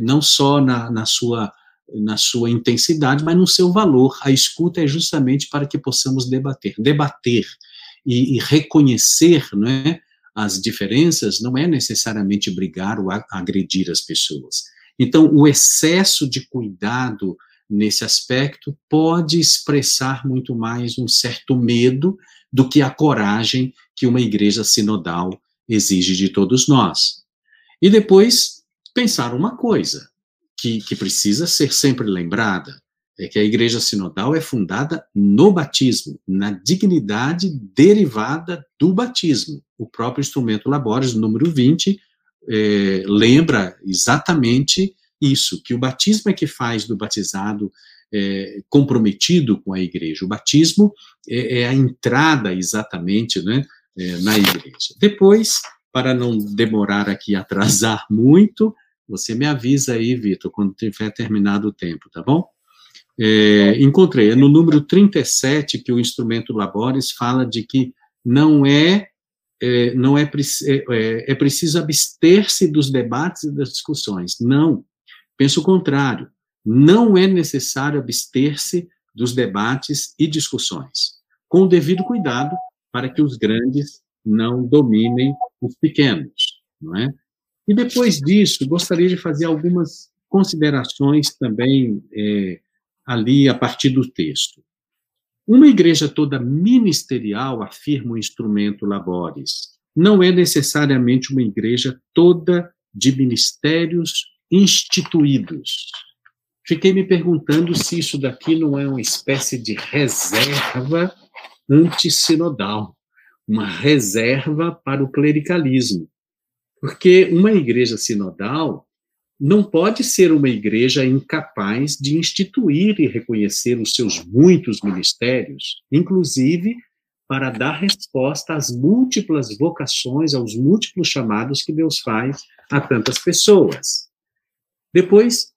não só na, na, sua, na sua intensidade, mas no seu valor. A escuta é justamente para que possamos debater. Debater e, e reconhecer né, as diferenças não é necessariamente brigar ou agredir as pessoas. Então, o excesso de cuidado nesse aspecto pode expressar muito mais um certo medo do que a coragem que uma igreja sinodal exige de todos nós. E depois, pensar uma coisa que, que precisa ser sempre lembrada: é que a igreja sinodal é fundada no batismo, na dignidade derivada do batismo. O próprio instrumento Labores, número 20, é, lembra exatamente isso, que o batismo é que faz do batizado é, comprometido com a igreja. O batismo é, é a entrada exatamente né, é, na igreja. Depois, para não demorar aqui atrasar muito, você me avisa aí, Vitor, quando tiver terminado o tempo, tá bom? É, encontrei, é no número 37 que o instrumento Labores fala de que não é, é não é, é, é preciso abster-se dos debates e das discussões. Não, penso o contrário não é necessário abster-se dos debates e discussões, com o devido cuidado para que os grandes não dominem os pequenos, não é? E depois disso, gostaria de fazer algumas considerações também é, ali a partir do texto. Uma igreja toda ministerial, afirma o instrumento Labores, não é necessariamente uma igreja toda de ministérios instituídos, fiquei me perguntando se isso daqui não é uma espécie de reserva antissinodal, uma reserva para o clericalismo. Porque uma igreja sinodal não pode ser uma igreja incapaz de instituir e reconhecer os seus muitos ministérios, inclusive para dar resposta às múltiplas vocações, aos múltiplos chamados que Deus faz a tantas pessoas. Depois,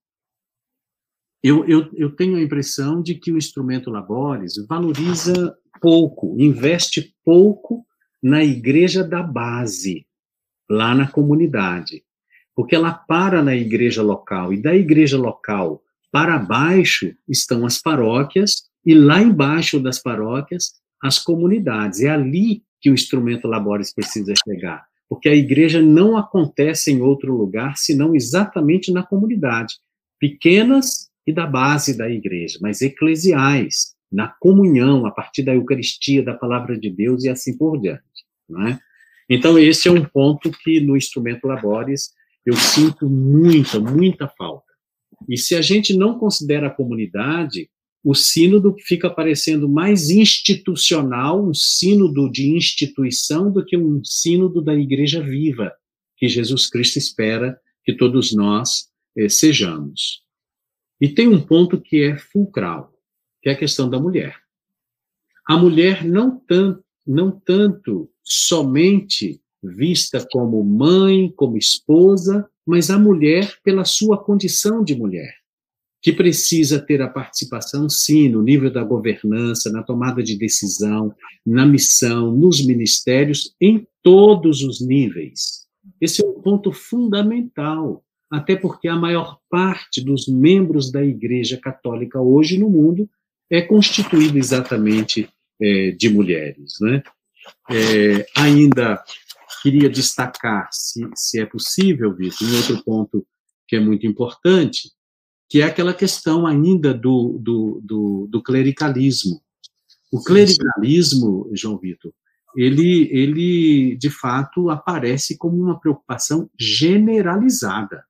eu, eu, eu tenho a impressão de que o instrumento Labores valoriza pouco, investe pouco na igreja da base, lá na comunidade. Porque ela para na igreja local, e da igreja local para baixo estão as paróquias, e lá embaixo das paróquias, as comunidades. É ali que o instrumento Labores precisa chegar. Porque a igreja não acontece em outro lugar senão exatamente na comunidade. Pequenas e da base da igreja, mas eclesiais, na comunhão, a partir da Eucaristia, da palavra de Deus e assim por diante. É? Então, esse é um ponto que no instrumento Labores eu sinto muita, muita falta. E se a gente não considera a comunidade, o sínodo fica parecendo mais institucional, um sínodo de instituição, do que um sínodo da igreja viva, que Jesus Cristo espera que todos nós eh, sejamos. E tem um ponto que é fulcral, que é a questão da mulher. A mulher não tanto, não tanto somente vista como mãe, como esposa, mas a mulher pela sua condição de mulher que precisa ter a participação, sim, no nível da governança, na tomada de decisão, na missão, nos ministérios, em todos os níveis. Esse é um ponto fundamental, até porque a maior parte dos membros da Igreja Católica hoje no mundo é constituída exatamente é, de mulheres. Né? É, ainda queria destacar, se, se é possível, Vitor, um outro ponto que é muito importante, que é aquela questão ainda do, do, do, do clericalismo. O clericalismo, João Vitor, ele, ele, de fato, aparece como uma preocupação generalizada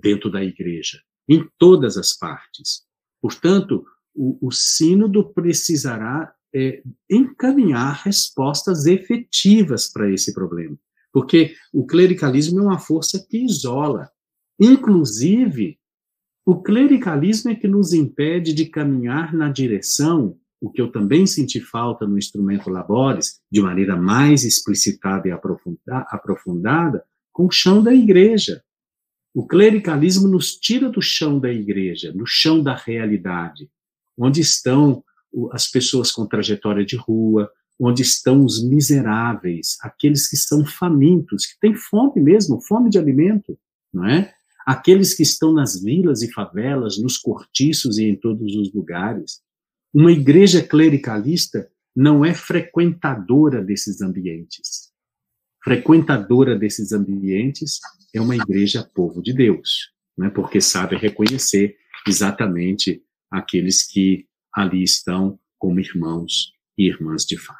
dentro da igreja, em todas as partes. Portanto, o, o sínodo precisará é, encaminhar respostas efetivas para esse problema, porque o clericalismo é uma força que isola. Inclusive, o clericalismo é que nos impede de caminhar na direção, o que eu também senti falta no instrumento Labores, de maneira mais explicitada e aprofundada, com o chão da igreja. O clericalismo nos tira do chão da igreja, do chão da realidade, onde estão as pessoas com trajetória de rua, onde estão os miseráveis, aqueles que são famintos, que têm fome mesmo, fome de alimento, não é? aqueles que estão nas vilas e favelas, nos cortiços e em todos os lugares. Uma igreja clericalista não é frequentadora desses ambientes. Frequentadora desses ambientes é uma igreja povo de Deus, né? porque sabe reconhecer exatamente aqueles que ali estão como irmãos e irmãs de fato.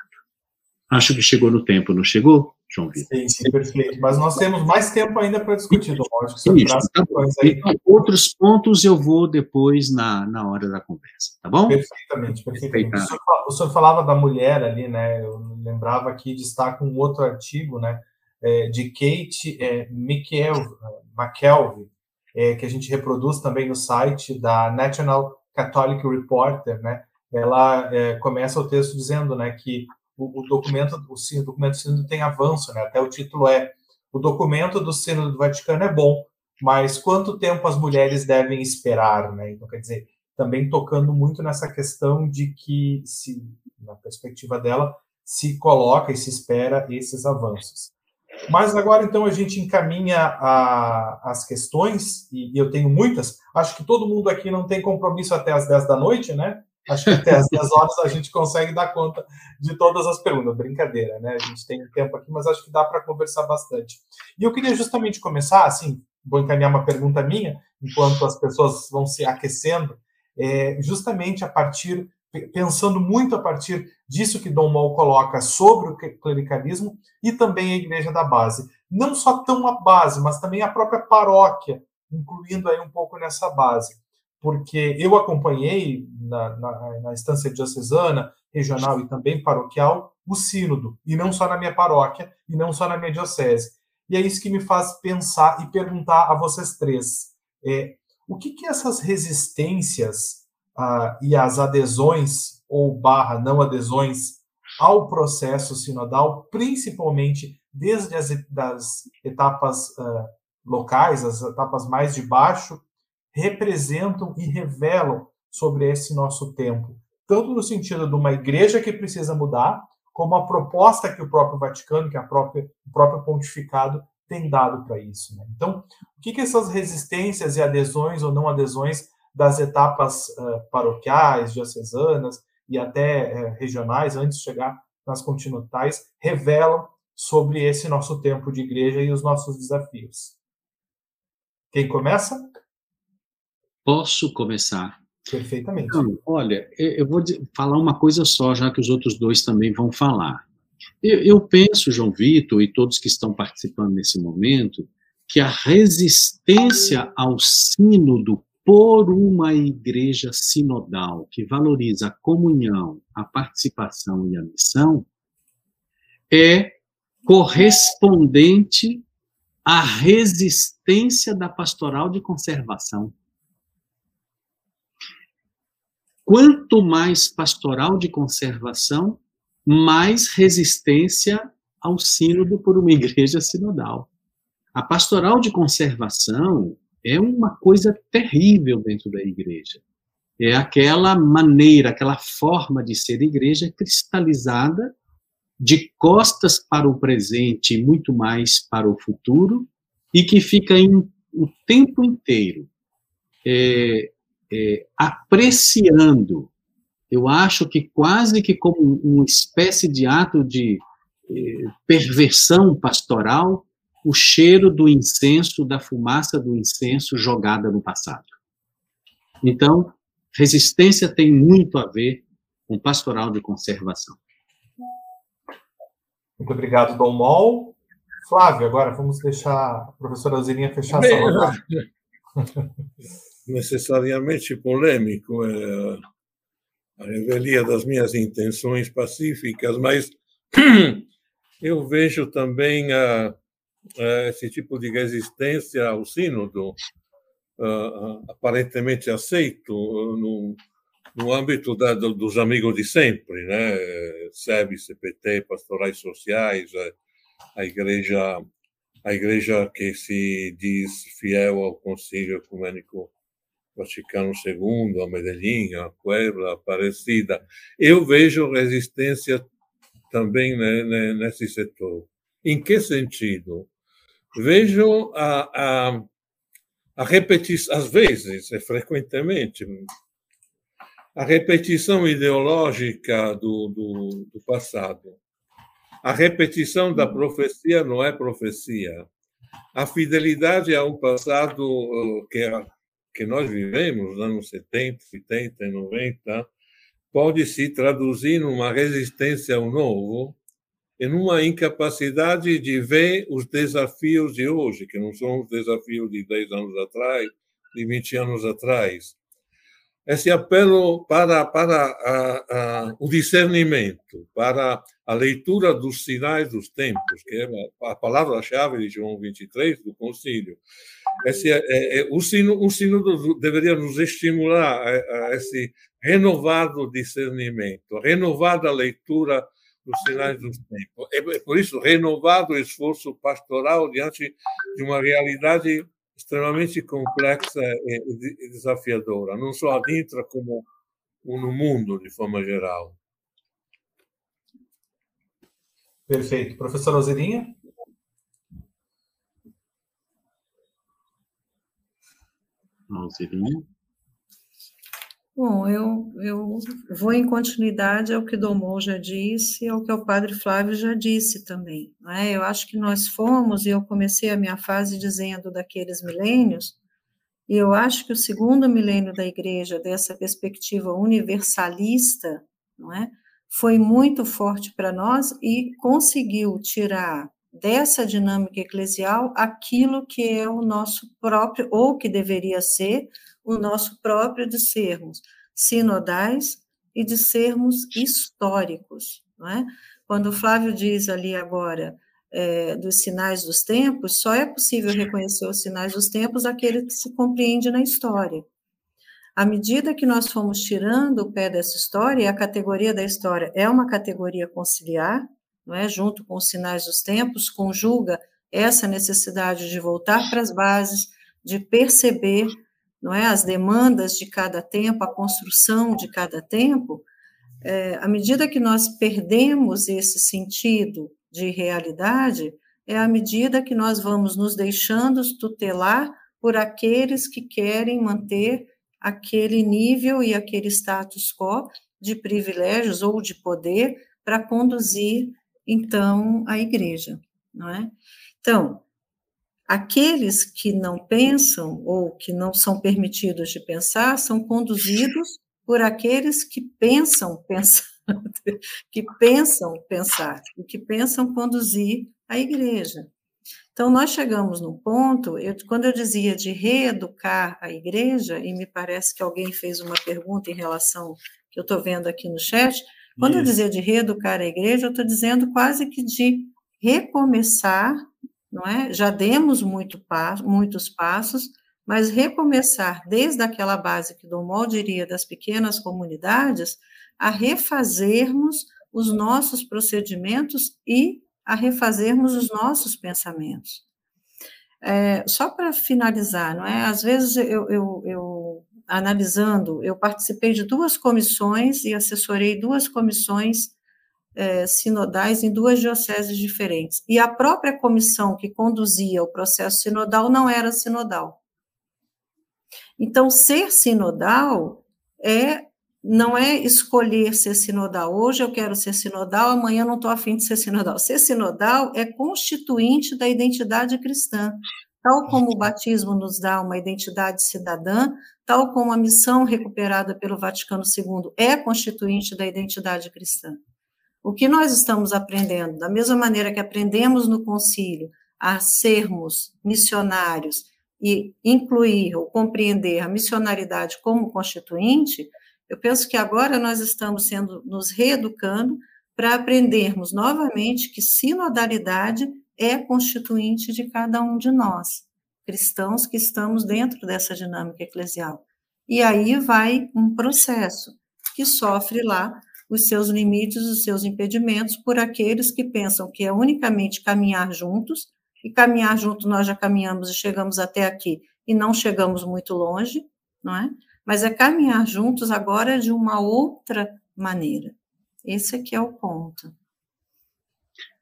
Acho que chegou no tempo, não chegou? João Vitor. Sim, sim, perfeito. Mas nós temos mais tempo ainda para discutir, Isso, tá aí. Outros pontos eu vou depois na, na hora da conversa, tá bom? Perfeitamente, perfeitamente. O senhor, o senhor, falava da mulher ali, né? Eu lembrava aqui, destaca um outro artigo, né? É, de Kate é, McKelvey, é, que a gente reproduz também no site da National Catholic Reporter, né? Ela é, começa o texto dizendo, né, que o, o documento, o, o documento do Sínodo tem avanço, né? Até o título é o documento do Sínodo do Vaticano é bom, mas quanto tempo as mulheres devem esperar, né? Então, quer dizer, também tocando muito nessa questão de que, se, na perspectiva dela, se coloca e se espera esses avanços. Mas agora, então, a gente encaminha a, as questões, e, e, eu tenho muitas. Acho que todo mundo aqui não tem compromisso até as 10 da noite, né? Acho que até as 10 horas a gente consegue dar conta de todas as perguntas. Brincadeira, né? A gente tem tempo aqui, mas acho que dá para conversar bastante. E eu queria justamente começar, assim, vou encaminhar uma pergunta minha, enquanto as pessoas vão se aquecendo, é, justamente a partir, pensando muito a partir disso que Dom Mol coloca sobre o clericalismo e também a igreja da base. Não só tão a base, mas também a própria paróquia, incluindo aí um pouco nessa base porque eu acompanhei na, na, na instância diocesana, regional e também paroquial o sínodo, e não só na minha paróquia, e não só na minha diocese. E é isso que me faz pensar e perguntar a vocês três. É, o que, que essas resistências ah, e as adesões, ou barra não adesões, ao processo sinodal, principalmente desde as das etapas ah, locais, as etapas mais de baixo, representam e revelam sobre esse nosso tempo, tanto no sentido de uma igreja que precisa mudar, como a proposta que o próprio Vaticano, que a própria, o próprio pontificado tem dado para isso. Né? Então, o que, que essas resistências e adesões ou não adesões das etapas uh, paroquiais, diocesanas e até uh, regionais, antes de chegar nas continentais, revelam sobre esse nosso tempo de igreja e os nossos desafios? Quem começa? Posso começar? Perfeitamente. Então, olha, eu vou falar uma coisa só, já que os outros dois também vão falar. Eu, eu penso, João Vitor, e todos que estão participando nesse momento, que a resistência ao sínodo por uma igreja sinodal que valoriza a comunhão, a participação e a missão, é correspondente à resistência da pastoral de conservação. Quanto mais pastoral de conservação, mais resistência ao sínodo por uma igreja sinodal. A pastoral de conservação é uma coisa terrível dentro da igreja. É aquela maneira, aquela forma de ser igreja cristalizada, de costas para o presente e muito mais para o futuro, e que fica em, o tempo inteiro é, é, apreciando. Eu acho que quase que como uma espécie de ato de é, perversão pastoral, o cheiro do incenso, da fumaça do incenso jogada no passado. Então, resistência tem muito a ver com pastoral de conservação. Muito obrigado, Dom Mol. Flávio, agora vamos deixar a professora Zirinha fechar a sala. Necessariamente polêmico é a revelia das minhas intenções pacíficas, mas eu vejo também a esse tipo de resistência ao sínodo, aparentemente aceito no, no âmbito da, dos amigos de sempre, né? SEB, CPT, pastorais sociais, a, igreja a igreja que se diz fiel ao Concílio Ecumênico Vaticano II, a Medellín, a Puebla, a Aparecida. Eu vejo resistência também né, né, nesse setor. Em que sentido? Vejo a, a, a repetição, às vezes, é frequentemente, a repetição ideológica do, do, do passado. A repetição da profecia não é profecia. A fidelidade a um passado uh, que, que nós vivemos, nos anos 70, 80 e 90, pode se traduzir numa resistência ao novo e numa incapacidade de ver os desafios de hoje, que não são os desafios de 10 anos atrás, de 20 anos atrás. Esse apelo para, para a, a, o discernimento, para a leitura dos sinais dos tempos, que é a palavra-chave de João 23 do Concílio. Esse, é, é, é, o, sino, o deveria nos estimular a, a esse renovado discernimento, a renovada leitura dos sinais dos tempos. É por isso, renovado o esforço pastoral diante de uma realidade extremamente complexa e desafiadora, não só adentro como no mundo, de forma geral. Perfeito. Professora Alzeirinha? Alzeirinha? Bom, eu, eu vou em continuidade ao que Domon já disse e ao que o padre Flávio já disse também. Né? Eu acho que nós fomos, e eu comecei a minha fase dizendo daqueles milênios, e eu acho que o segundo milênio da igreja, dessa perspectiva universalista, não é? foi muito forte para nós e conseguiu tirar dessa dinâmica eclesial aquilo que é o nosso próprio, ou que deveria ser, o nosso próprio de sermos sinodais e de sermos históricos. Não é? Quando o Flávio diz ali agora é, dos sinais dos tempos, só é possível reconhecer os sinais dos tempos aquele que se compreende na história. À medida que nós fomos tirando o pé dessa história, e a categoria da história é uma categoria conciliar, não é? junto com os sinais dos tempos, conjuga essa necessidade de voltar para as bases, de perceber não é, as demandas de cada tempo, a construção de cada tempo, é, à medida que nós perdemos esse sentido de realidade, é à medida que nós vamos nos deixando tutelar por aqueles que querem manter aquele nível e aquele status quo de privilégios ou de poder para conduzir então a igreja, não é? Então, Aqueles que não pensam ou que não são permitidos de pensar são conduzidos por aqueles que pensam pensar, que pensam pensar e que pensam conduzir a igreja. Então, nós chegamos no ponto, eu, quando eu dizia de reeducar a igreja, e me parece que alguém fez uma pergunta em relação, que eu estou vendo aqui no chat, quando Isso. eu dizia de reeducar a igreja, eu estou dizendo quase que de recomeçar, não é? Já demos muito muitos passos, mas recomeçar desde aquela base que Dom Mol diria das pequenas comunidades, a refazermos os nossos procedimentos e a refazermos os nossos pensamentos. É, só para finalizar, não é? Às vezes eu, eu, eu, analisando, eu participei de duas comissões e assessorei duas comissões é, sinodais em duas dioceses diferentes. E a própria comissão que conduzia o processo sinodal não era sinodal. Então, ser sinodal é não é escolher ser sinodal. Hoje eu quero ser sinodal, amanhã não estou afim de ser sinodal. Ser sinodal é constituinte da identidade cristã. Tal como o batismo nos dá uma identidade cidadã, tal como a missão recuperada pelo Vaticano II é constituinte da identidade cristã. O que nós estamos aprendendo, da mesma maneira que aprendemos no concílio a sermos missionários e incluir ou compreender a missionaridade como constituinte, eu penso que agora nós estamos sendo nos reeducando para aprendermos novamente que sinodalidade é constituinte de cada um de nós, cristãos que estamos dentro dessa dinâmica eclesial. E aí vai um processo que sofre lá os seus limites, os seus impedimentos por aqueles que pensam que é unicamente caminhar juntos, e caminhar juntos nós já caminhamos e chegamos até aqui e não chegamos muito longe, não é? mas é caminhar juntos agora de uma outra maneira. Esse aqui é o ponto.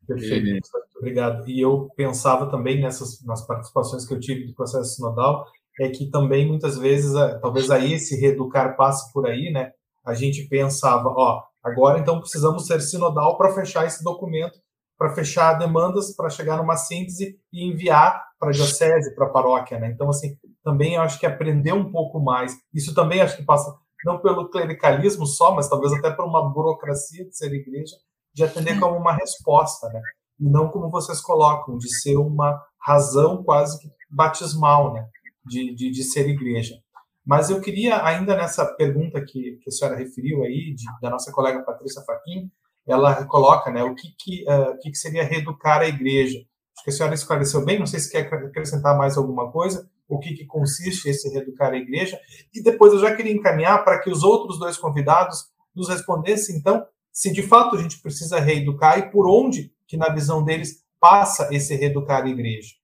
Perfeito, obrigado. E eu pensava também nessas nas participações que eu tive do processo sinodal, é que também muitas vezes, talvez aí esse reeducar passe por aí, né? A gente pensava, ó, agora então precisamos ser sinodal para fechar esse documento, para fechar demandas, para chegar numa síntese e enviar para a diocese, para a paróquia, né? Então, assim, também eu acho que aprender um pouco mais. Isso também acho que passa não pelo clericalismo só, mas talvez até por uma burocracia de ser igreja, de atender como uma resposta, né? E não como vocês colocam, de ser uma razão quase que batismal, né? De, de, de ser igreja. Mas eu queria, ainda nessa pergunta que, que a senhora referiu aí, de, da nossa colega Patrícia Faquim, ela coloca, né, o que, que, uh, que, que seria reeducar a igreja. Acho que a senhora esclareceu bem, não sei se quer acrescentar mais alguma coisa, o que, que consiste esse reeducar a igreja. E depois eu já queria encaminhar para que os outros dois convidados nos respondessem, então, se de fato a gente precisa reeducar e por onde que, na visão deles, passa esse reeducar a igreja.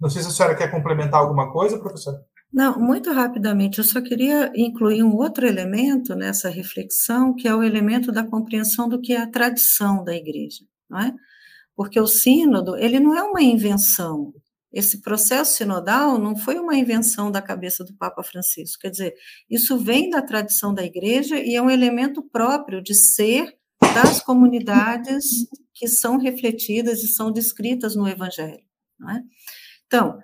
Não sei se a senhora quer complementar alguma coisa, professora. Não, muito rapidamente, eu só queria incluir um outro elemento nessa reflexão, que é o elemento da compreensão do que é a tradição da igreja, não é? Porque o sínodo, ele não é uma invenção, esse processo sinodal não foi uma invenção da cabeça do Papa Francisco, quer dizer, isso vem da tradição da igreja e é um elemento próprio de ser das comunidades que são refletidas e são descritas no Evangelho. É? Então,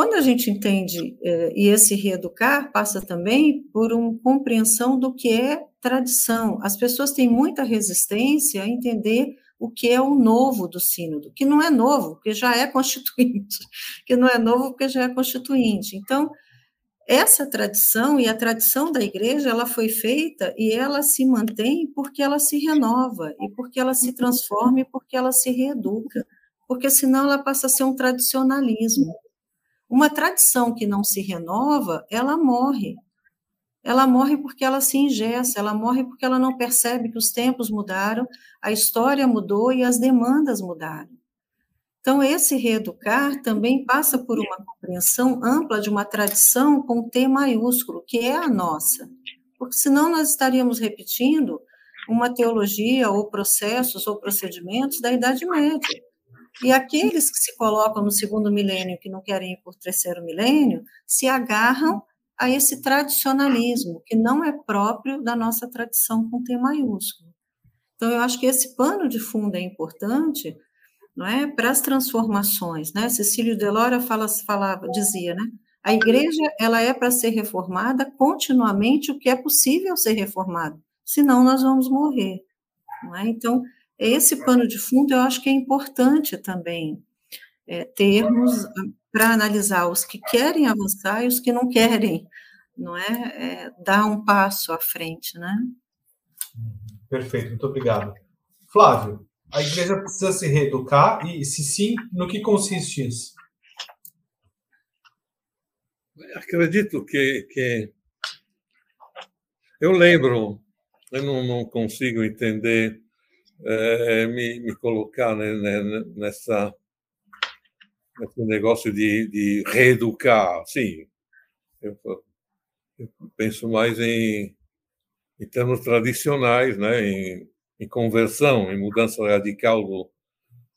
quando a gente entende, eh, e esse reeducar passa também por uma compreensão do que é tradição. As pessoas têm muita resistência a entender o que é o novo do sínodo, que não é novo, porque já é constituinte, que não é novo porque já é constituinte. Então, essa tradição e a tradição da igreja, ela foi feita e ela se mantém porque ela se renova, e porque ela se transforma, e porque ela se reeduca, porque senão ela passa a ser um tradicionalismo. Uma tradição que não se renova, ela morre, ela morre porque ela se ingessa, ela morre porque ela não percebe que os tempos mudaram, a história mudou e as demandas mudaram. Então, esse reeducar também passa por uma compreensão ampla de uma tradição com T maiúsculo, que é a nossa, porque senão nós estaríamos repetindo uma teologia ou processos ou procedimentos da Idade Média. E aqueles que se colocam no segundo milênio, que não querem ir por terceiro milênio, se agarram a esse tradicionalismo, que não é próprio da nossa tradição com T maiúsculo. Então, eu acho que esse pano de fundo é importante não é, para as transformações. Né? Cecílio Delora fala, falava, dizia, né? a igreja ela é para ser reformada continuamente o que é possível ser reformado, senão nós vamos morrer. Não é? Então, esse pano de fundo eu acho que é importante também é, termos para analisar os que querem avançar e os que não querem, não é? é dar um passo à frente, né? Perfeito, muito obrigado. Flávio, a igreja precisa se reeducar e, se sim, no que consiste isso? Acredito que, que eu lembro, eu não, não consigo entender, é, me, me, colocar né, nessa nesse negócio de, de reeducar. Sim, eu, eu penso mais em, em termos tradicionais, né, em, em conversão, em mudança radical do,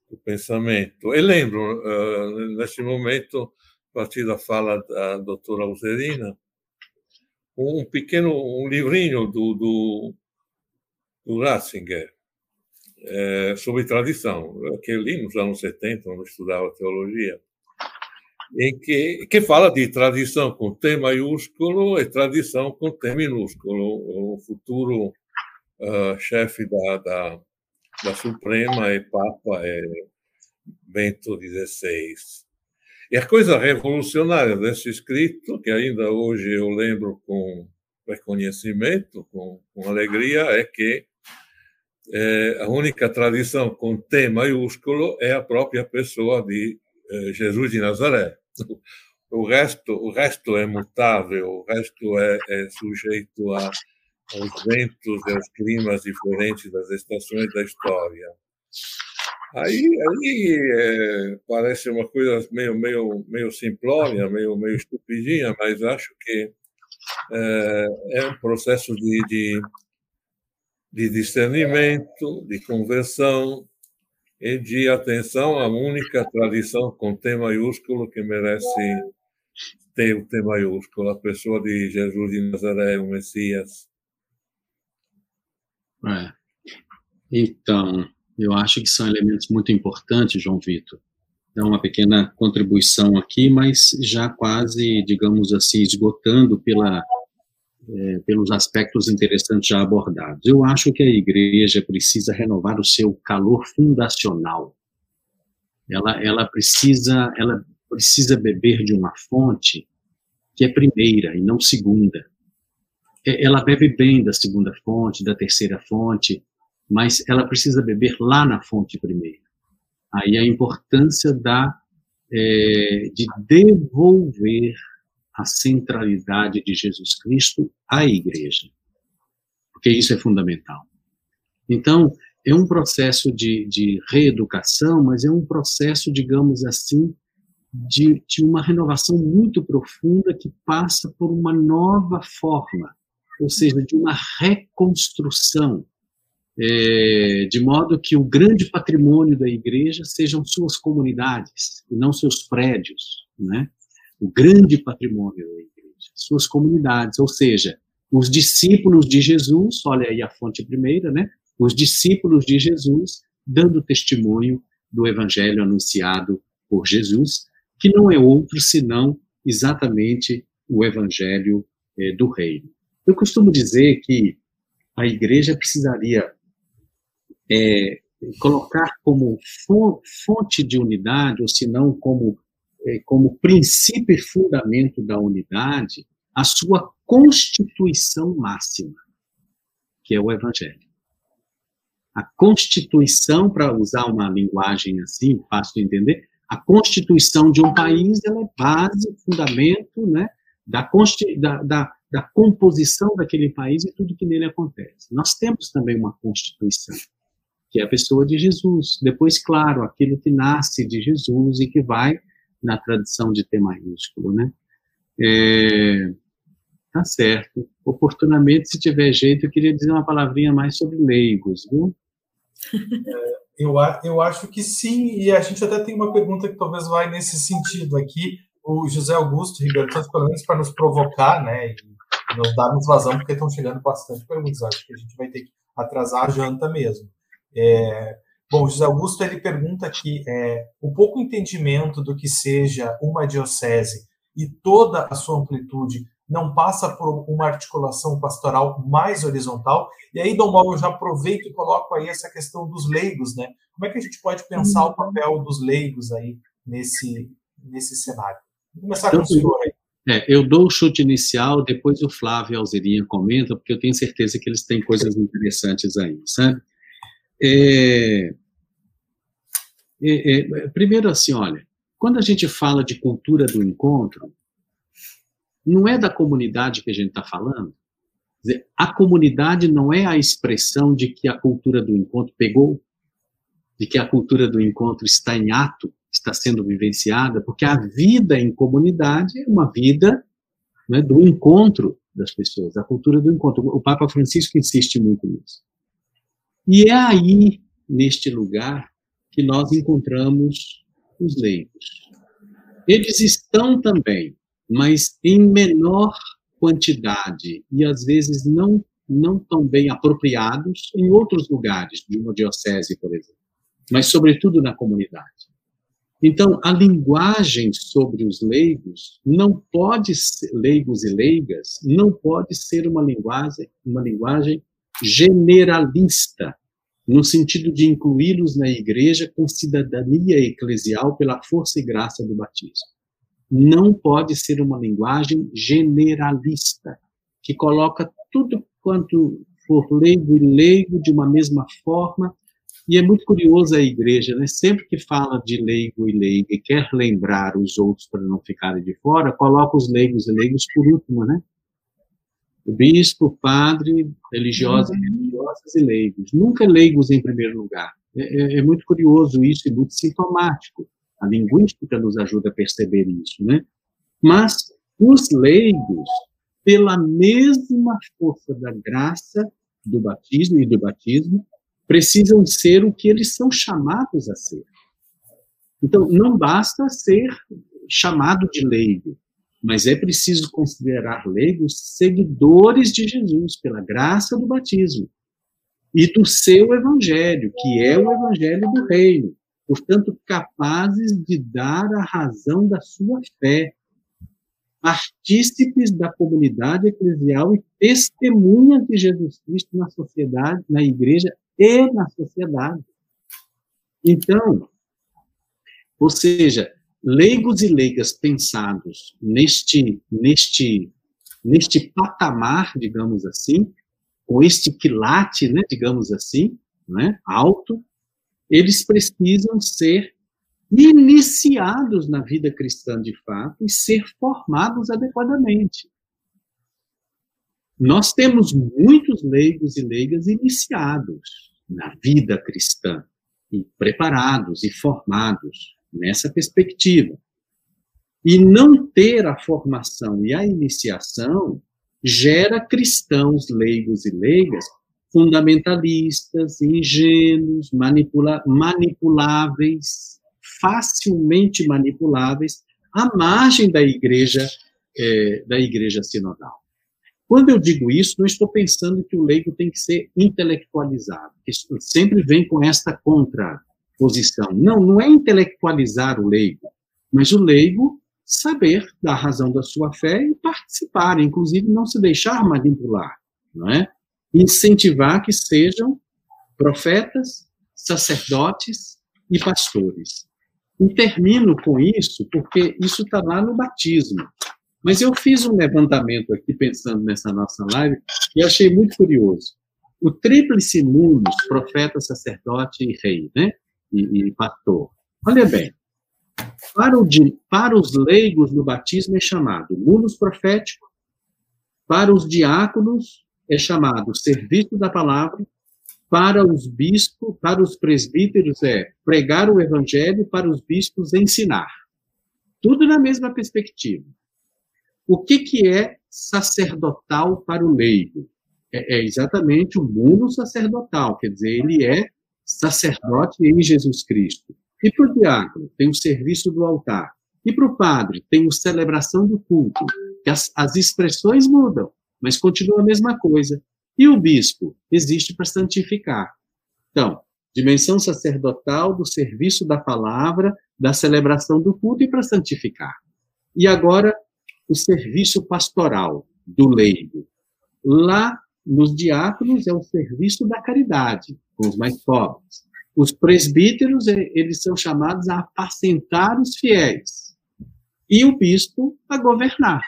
do pensamento. E lembro, uh, neste momento, a partir da fala da doutora Alzerina, um pequeno um livrinho do, do, do Ratzinger é, sobre tradição, que eu li nos anos 70, quando estudava teologia, em que, que fala de tradição com T maiúsculo e tradição com T minúsculo. O futuro uh, chefe da, da, da Suprema e Papa é Bento XVI. E a coisa revolucionária desse escrito, que ainda hoje eu lembro com reconhecimento, com, com alegria, é que é, a única tradição com T maiúsculo é a própria pessoa de é, Jesus de Nazaré. O resto, o resto é mutável, o resto é, é sujeito a, aos ventos e aos climas diferentes das estações da história. Aí, aí é, parece uma coisa meio, meio, meio simplória, meio, meio estupidinha, mas acho que é, é um processo de, de, de, discernimento, de conversão e de atenção à única tradição com T maiúsculo que merece ter o T maiúsculo, a pessoa de Jesus de Nazaré, o Messias. É. Então, eu acho que são elementos muito importantes, João Vitor. Dá uma pequena contribuição aqui, mas já quase, digamos assim, esgotando pela, é, pelos aspectos interessantes já abordados. Eu acho que a igreja precisa renovar o seu calor fundacional. Ela, ela precisa, ela precisa beber de uma fonte que é primeira e não segunda. É, ela bebe bem da segunda fonte, da terceira fonte, mas ela precisa beber lá na fonte primeiro. Aí a importância da é, de devolver a centralidade de Jesus Cristo à igreja, porque isso é fundamental. Então, é um processo de, de reeducação, mas é um processo, digamos assim, de, de uma renovação muito profunda que passa por uma nova forma, ou seja, de uma reconstrução é, de modo que o grande patrimônio da igreja sejam suas comunidades e não seus prédios, né? O grande patrimônio da igreja, suas comunidades, ou seja, os discípulos de Jesus, olha aí a fonte primeira, né? Os discípulos de Jesus dando testemunho do evangelho anunciado por Jesus, que não é outro senão exatamente o evangelho é, do reino. Eu costumo dizer que a igreja precisaria é, colocar como fonte de unidade, ou se não como, como princípio e fundamento da unidade, a sua constituição máxima, que é o Evangelho. A constituição, para usar uma linguagem assim, fácil de entender, a constituição de um país é base, fundamento né, da, da, da, da composição daquele país e tudo que nele acontece. Nós temos também uma constituição que é a pessoa de Jesus. Depois, claro, aquilo que nasce de Jesus e que vai na tradição de T maiúsculo, né? É, tá certo. Oportunamente, se tiver jeito, eu queria dizer uma palavrinha mais sobre leigos, viu? É, eu, eu acho que sim, e a gente até tem uma pergunta que talvez vai nesse sentido aqui. O José Augusto Ribeiro, pelo menos para nos provocar, né, e nos darmos vazão, porque estão chegando bastante perguntas. Acho que a gente vai ter que atrasar a janta mesmo. É, bom, José Augusto ele pergunta aqui é, o pouco entendimento do que seja uma diocese e toda a sua amplitude não passa por uma articulação pastoral mais horizontal? E aí, Dom Mauro, eu já aproveito e coloco aí essa questão dos leigos, né? Como é que a gente pode pensar o papel dos leigos aí nesse, nesse cenário? Vou começar então, com o senhor aí. É, eu dou o chute inicial, depois o Flávio e a Alzerinha comentam, porque eu tenho certeza que eles têm coisas interessantes aí, sabe? É, é, é, primeiro, assim, olha, quando a gente fala de cultura do encontro, não é da comunidade que a gente está falando. Dizer, a comunidade não é a expressão de que a cultura do encontro pegou, de que a cultura do encontro está em ato, está sendo vivenciada, porque a vida em comunidade é uma vida né, do encontro das pessoas, a cultura do encontro. O Papa Francisco insiste muito nisso. E é aí, neste lugar, que nós encontramos os leigos. Eles estão também, mas em menor quantidade e às vezes não não tão bem apropriados em outros lugares de uma diocese, por exemplo, mas sobretudo na comunidade. Então, a linguagem sobre os leigos não pode ser, leigos e leigas, não pode ser uma linguagem, uma linguagem generalista, no sentido de incluí-los na igreja com cidadania eclesial pela força e graça do batismo. Não pode ser uma linguagem generalista, que coloca tudo quanto for leigo e leigo de uma mesma forma e é muito curioso a igreja, né? Sempre que fala de leigo e leiga e quer lembrar os outros para não ficarem de fora, coloca os leigos e leigos por último, né? O bispo, padre, religiosos uhum. Religiosas e leigos. Nunca leigos em primeiro lugar. É, é, é, muito curioso isso e muito sintomático. A linguística nos ajuda a perceber isso, né? Mas os leigos, pela mesma força da graça do batismo e do batismo, precisam ser o que eles são chamados a ser. Então, não basta ser chamado de leigo, mas é preciso considerar leigos seguidores de Jesus, pela graça do batismo e do seu evangelho, que é o evangelho do reino. Portanto, capazes de dar a razão da sua fé, partícipes da comunidade eclesial e testemunhas de Jesus Cristo na sociedade, na igreja e na sociedade. Então, ou seja, leigos e leigas pensados neste, neste, neste patamar, digamos assim, com este quilate, né, digamos assim, né, alto, eles precisam ser iniciados na vida cristã de fato e ser formados adequadamente. Nós temos muitos leigos e leigas iniciados na vida cristã, e preparados e formados nessa perspectiva. E não ter a formação e a iniciação gera cristãos leigos e leigas fundamentalistas, ingênuos, manipula manipuláveis, facilmente manipuláveis, à margem da igreja, é, da igreja sinodal. Quando eu digo isso, não estou pensando que o leigo tem que ser intelectualizado, que sempre vem com esta contraposição. Não, não é intelectualizar o leigo, mas o leigo saber da razão da sua fé e participar, inclusive não se deixar manipular, não é? Incentivar que sejam profetas, sacerdotes e pastores. E termino com isso, porque isso está lá no batismo. Mas eu fiz um levantamento aqui, pensando nessa nossa live, e achei muito curioso. O tríplice munus, profeta, sacerdote e rei, né? E, e pastor. Olha bem, para, o, para os leigos no batismo é chamado munus profético, para os diáconos é chamado serviço da palavra, para os bispos, para os presbíteros é pregar o evangelho, para os bispos ensinar. Tudo na mesma perspectiva. O que, que é sacerdotal para o leigo? É, é exatamente o mundo sacerdotal, quer dizer, ele é sacerdote em Jesus Cristo. E para o diácono, tem o serviço do altar. E para o padre, tem a celebração do culto. Que as, as expressões mudam, mas continua a mesma coisa. E o bispo existe para santificar. Então, dimensão sacerdotal do serviço da palavra, da celebração do culto e para santificar. E agora, o serviço pastoral do leigo. Lá, nos diáconos, é o serviço da caridade, com os mais pobres. Os presbíteros, eles são chamados a apacentar os fiéis. E o bispo a governar.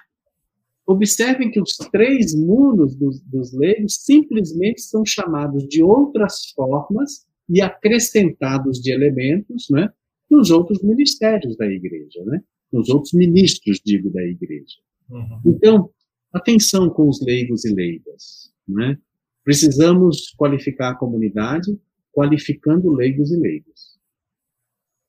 Observem que os três mundos dos, dos leigos simplesmente são chamados de outras formas e acrescentados de elementos, né, nos outros ministérios da igreja, né, nos outros ministros, digo, da igreja. Uhum. Então, atenção com os leigos e leigas, né? Precisamos qualificar a comunidade, qualificando leigos e leigos.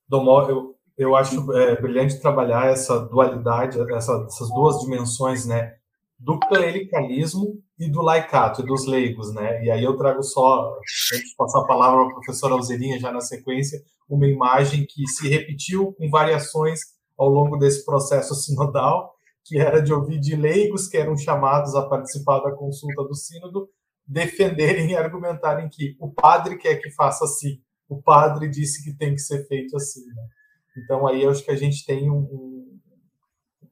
Domó, eu, eu acho é, brilhante trabalhar essa dualidade, essa, essas duas dimensões, né? Do clericalismo e do laicato, e dos leigos, né? E aí eu trago só, antes de passar a palavra para a professora Alzerinha já na sequência, uma imagem que se repetiu com variações ao longo desse processo sinodal, que era de ouvir de leigos que eram chamados a participar da consulta do sínodo, defenderem e argumentarem que o padre quer que faça assim, o padre disse que tem que ser feito assim. Né? Então aí eu acho que a gente tem um,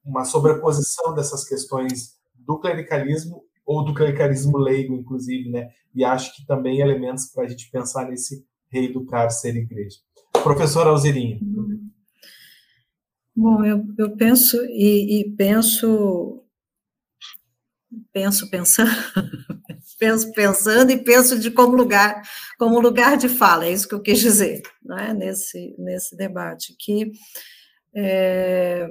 uma sobreposição dessas questões do clericalismo ou do clericalismo leigo, inclusive, né? E acho que também elementos para a gente pensar nesse reeducar ser igreja. Professora Alzerinha. Bom, eu, eu penso e, e penso penso pensando penso pensando e penso de como lugar, como lugar de fala, é isso que eu quis dizer, né, nesse, nesse debate, que é,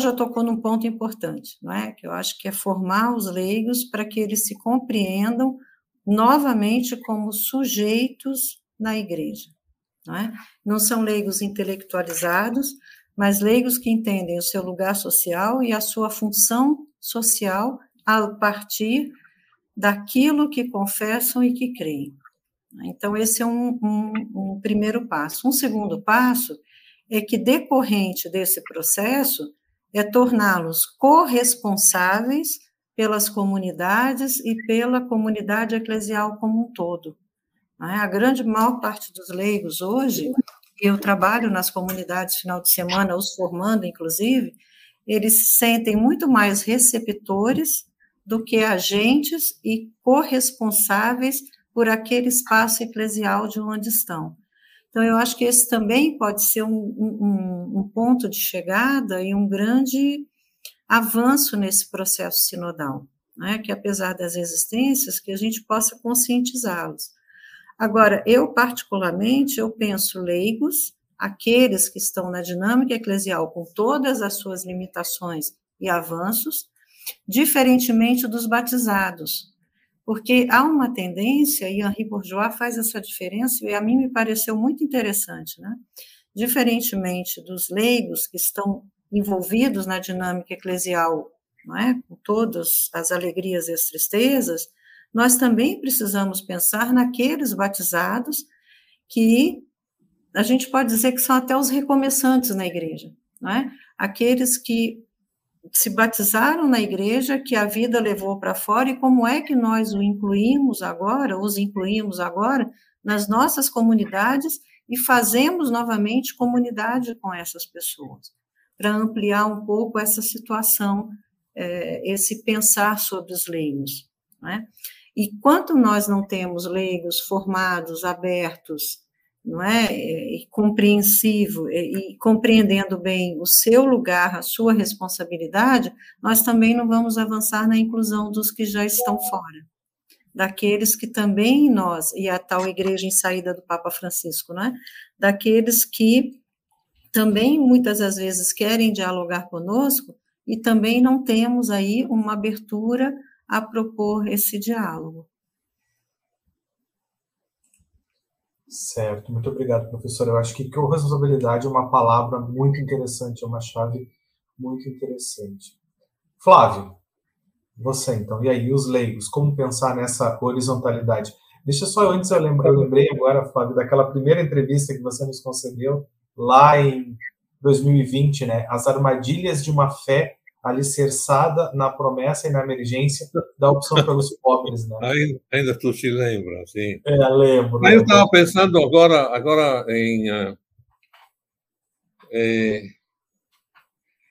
já tocou num ponto importante, não é? que eu acho que é formar os leigos para que eles se compreendam novamente como sujeitos na igreja. Não, é? não são leigos intelectualizados, mas leigos que entendem o seu lugar social e a sua função social a partir daquilo que confessam e que creem. Então, esse é um, um, um primeiro passo. Um segundo passo é que, decorrente desse processo, é torná-los corresponsáveis pelas comunidades e pela comunidade eclesial como um todo. Né? A grande maior parte dos leigos hoje, eu trabalho nas comunidades final de semana, os formando, inclusive, eles se sentem muito mais receptores do que agentes e corresponsáveis por aquele espaço eclesial de onde estão. Então, eu acho que esse também pode ser um, um, um ponto de chegada e um grande avanço nesse processo sinodal, né? que apesar das existências, que a gente possa conscientizá-los. Agora, eu particularmente, eu penso leigos, aqueles que estão na dinâmica eclesial com todas as suas limitações e avanços, diferentemente dos batizados, porque há uma tendência, e Henri Bourgeois faz essa diferença, e a mim me pareceu muito interessante, né? Diferentemente dos leigos que estão envolvidos na dinâmica eclesial, não é? com todas as alegrias e as tristezas, nós também precisamos pensar naqueles batizados que a gente pode dizer que são até os recomeçantes na igreja, não é? Aqueles que se batizaram na igreja, que a vida levou para fora, e como é que nós o incluímos agora, os incluímos agora, nas nossas comunidades e fazemos novamente comunidade com essas pessoas, para ampliar um pouco essa situação, é, esse pensar sobre os leigos. Né? E quanto nós não temos leigos formados, abertos, não é? E compreensivo e, e compreendendo bem o seu lugar, a sua responsabilidade, nós também não vamos avançar na inclusão dos que já estão fora, daqueles que também nós e a tal igreja em saída do Papa Francisco, não é? Daqueles que também muitas das vezes querem dialogar conosco e também não temos aí uma abertura a propor esse diálogo. Certo, muito obrigado, professor. Eu acho que corresponsabilidade é uma palavra muito interessante, é uma chave muito interessante. Flávio, você então, e aí, os leigos, como pensar nessa horizontalidade? Deixa só antes, eu, lembra, eu lembrei agora, Flávio, daquela primeira entrevista que você nos concedeu lá em 2020, né? As armadilhas de uma fé alicerçada na promessa e na emergência da opção pelos pobres, né? Ainda, ainda tu se lembra, sim. É, lembro. Mas eu estava pensando agora, agora em uh, é,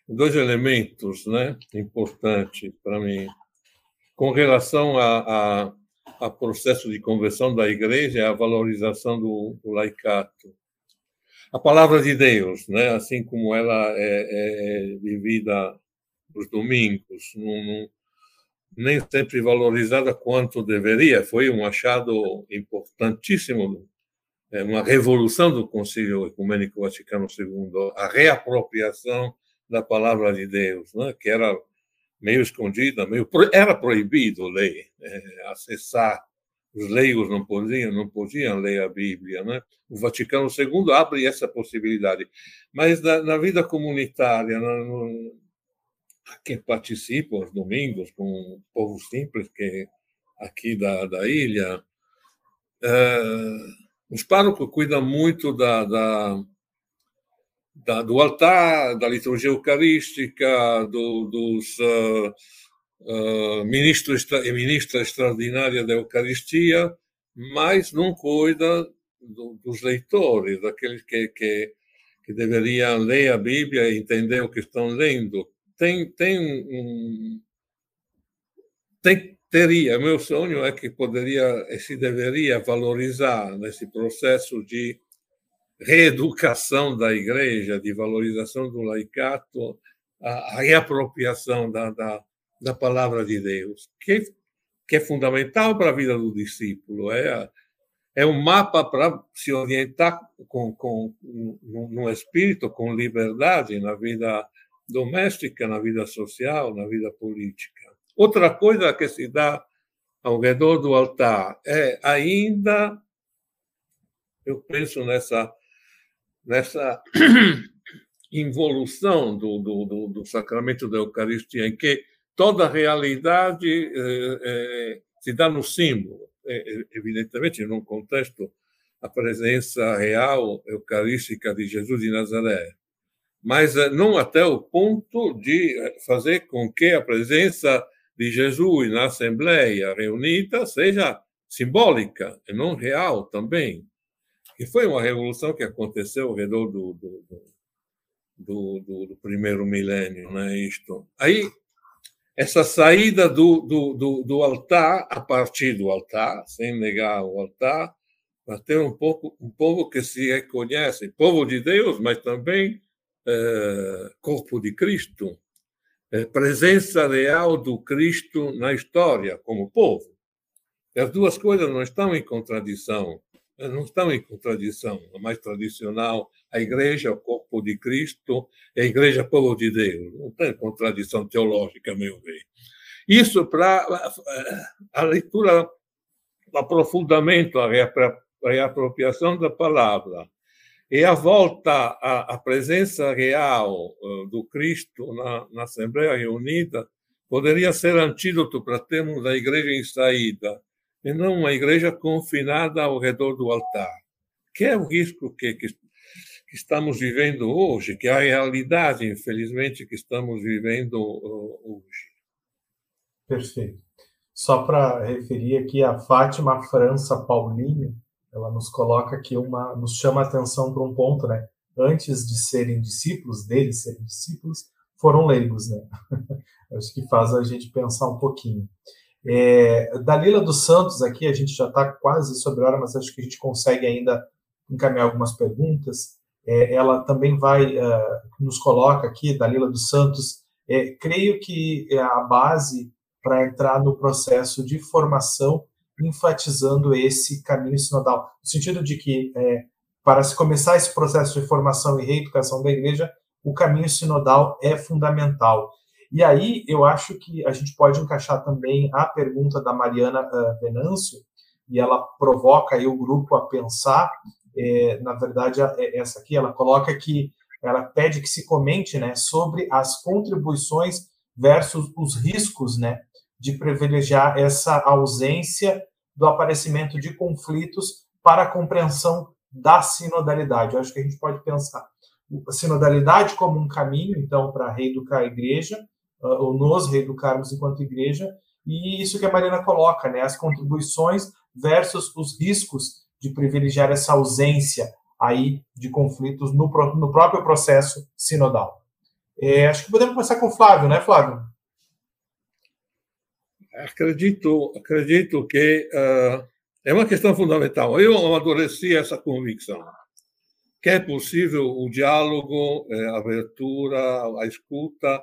dois elementos, né, importantes para mim, com relação a, a, ao processo de conversão da igreja é a valorização do, do laicato. A palavra de Deus, né, assim como ela é, é vivida nos domingos, não, não, nem sempre valorizada quanto deveria, foi um achado importantíssimo, é, uma revolução do Concílio Ecumênico Vaticano II, a reapropriação da palavra de Deus, né, que era meio escondida, meio era proibido ler, é, acessar. Os leigos não podiam, não podiam ler a Bíblia, né? O Vaticano II abre essa possibilidade, mas na, na vida comunitária, no, que participa aos domingos com o povo simples que aqui da, da ilha, é, os párocos cuidam muito da, da da, do altar, da liturgia eucarística, do, dos uh, uh, ministros e ministra extraordinária da Eucaristia, mas não cuida do, dos leitores, daqueles que, que, que, deveriam ler a Bíblia e entender o que estão lendo. Tem, tem um. Tem, teria, meu sonho é que poderia e se deveria valorizar nesse processo de reeducação da igreja, de valorização do laicato, a, reapropriação da, da, da, palavra de Deus, que, que é fundamental para a vida do discípulo. É, é um mapa para se orientar com, com, no, no espírito, com liberdade na vida doméstica, na vida social, na vida política. Outra coisa que se dá ao redor do altar é ainda, eu penso nessa nessa involução do, do, do, do, sacramento da Eucaristia, em que toda a realidade eh, eh, se dá no símbolo. Eh, evidentemente, num contexto, a presença real eucarística de Jesus de Nazaré, mas não até o ponto de fazer com que a presença de Jesus na Assembleia reunida seja simbólica e não real também. E foi uma revolução que aconteceu ao redor do, do, do, do, do primeiro milênio, né? Isto. Aí, essa saída do, do, do, altar, a partir do altar, sem negar o altar, para ter um, pouco, um povo que se reconhece, povo de Deus, mas também é, corpo de Cristo, é, presença real do Cristo na história, como povo. As duas coisas não estão em contradição não estão em contradição. A mais tradicional, a igreja, o corpo de Cristo, e a igreja, povo de Deus. Não tem contradição teológica, meu ver. Isso para a leitura, o aprofundamento, a reapropriação da palavra e a volta à, presença real uh, do Cristo na, na Assembleia Reunida poderia ser antídoto para termos a igreja em saída e não uma igreja confinada ao redor do altar, que é o risco que, que, que estamos vivendo hoje, que é a realidade, infelizmente, que estamos vivendo hoje. Perfeito. Só para referir aqui a Fátima França Paulinho, ela nos coloca aqui uma, nos chama a atenção para um ponto, né? Antes de serem discípulos, deles serem discípulos, foram leigos, né? Acho que faz a gente pensar um pouquinho. É, Dalila dos Santos, aqui, a gente já está quase sobre a hora, mas acho que a gente consegue ainda encaminhar algumas perguntas. É, ela também vai, uh, nos coloca aqui, Dalila dos Santos, é, creio que é a base para entrar no processo de formação, enfatizando esse caminho sinodal, no sentido de que, é, para se começar esse processo de formação e reeducação da igreja, o caminho sinodal é fundamental. E aí eu acho que a gente pode encaixar também a pergunta da Mariana uh, Venâncio, e ela provoca o grupo a pensar. É, na verdade, é essa aqui, ela coloca que ela pede que se comente né, sobre as contribuições versus os riscos né, de privilegiar essa ausência do aparecimento de conflitos para a compreensão da sinodalidade. Eu acho que a gente pode pensar a sinodalidade como um caminho, então, para reeducar a igreja, uh, ou nos reeducarmos enquanto igreja, e isso que a Mariana coloca, né, as contribuições versus os riscos de privilegiar essa ausência aí de conflitos no, no próprio processo sinodal. É, acho que podemos começar com o Flávio, né, Flávio? Acredito, acredito que uh, é uma questão fundamental. Eu amadureci essa convicção que é possível o diálogo, eh, a abertura, a escuta,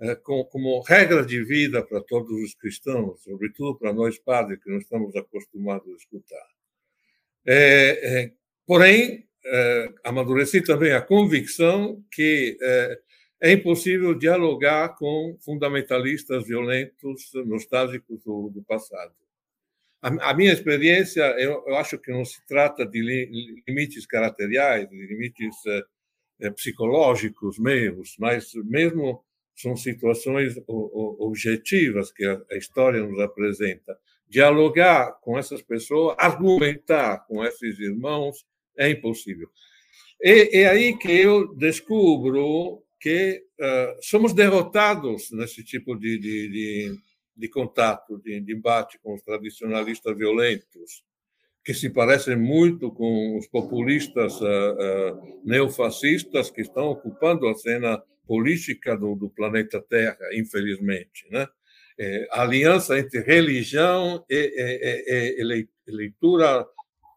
eh, como regra de vida para todos os cristãos, sobretudo para nós padres que não estamos acostumados a escutar. É, é, porém, é, amadureci também a convicção que é, impossível dialogar com fundamentalistas violentos, nostálgicos do, do passado. A, a, minha experiência, eu, eu, acho que não se trata de li, limites caracteriais, de limites é, psicológicos meus, mas mesmo são situações objetivas que a história nos apresenta. Dialogar com essas pessoas, argumentar com esses irmãos, é impossível. E é aí que eu descubro que uh, somos derrotados nesse tipo de, de, de, de contato, de, de embate com os tradicionalistas violentos, que se parecem muito com os populistas uh, uh, neofascistas que estão ocupando a cena política do, do planeta Terra, infelizmente. Né? É, a aliança entre religião e, e, e, leitura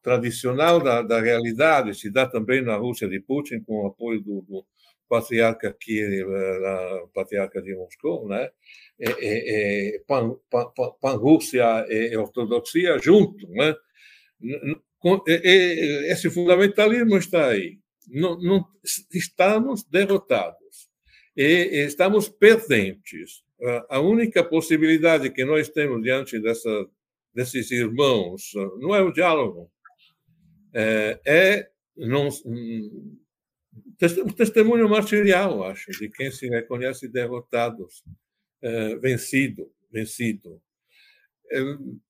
tradicional da, da, realidade se dá também na Rússia de Putin, com o apoio do, do patriarca Kirill, eh, patriarca de Moscou, né? É, é, pan, pan, pan, Rússia e ortodoxia junto, né? Esse fundamentalismo está aí. Não, não estamos derrotados e estamos perdentes. A única possibilidade que nós temos diante dessa, desses irmãos não é o diálogo, é, é não, um testemunho martirial, acho, de quem se reconhece derrotado, é, vencido, vencido. É,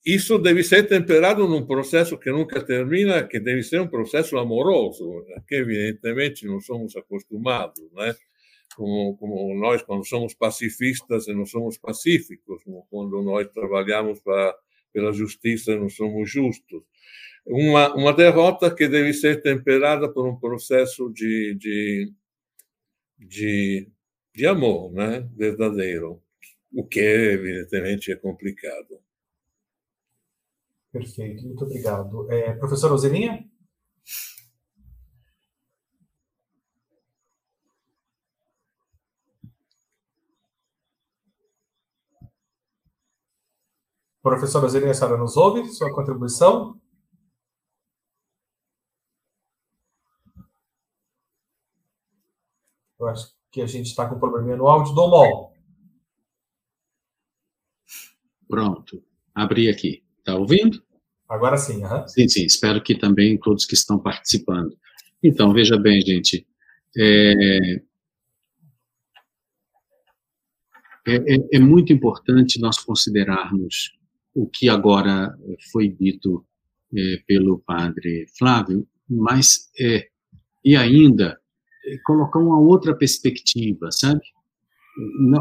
isso deve ser temperado num processo que nunca termina, que deve ser um processo amoroso, que evidentemente não somos acostumados, né? como, como nós, quando somos pacifistas não somos pacíficos, como quando nós trabalhamos para, pela justiça não somos justos. Uma, uma derrota que deve ser temperada por um processo de, de, de, de amor né? verdadeiro, o que, evidentemente, é complicado. Perfeito, muito obrigado. É, professora Ozelinha? Professora Zelinha, a senhora nos ouve? Sua contribuição? Eu acho que a gente está com um probleminha no áudio do MOL. Pronto. Abri aqui. Está ouvindo? Agora sim. Uhum. Sim, sim. Espero que também todos que estão participando. Então, veja bem, gente. É, é, é, é muito importante nós considerarmos o que agora foi dito é, pelo padre Flávio, mas é, e ainda colocar uma outra perspectiva, sabe?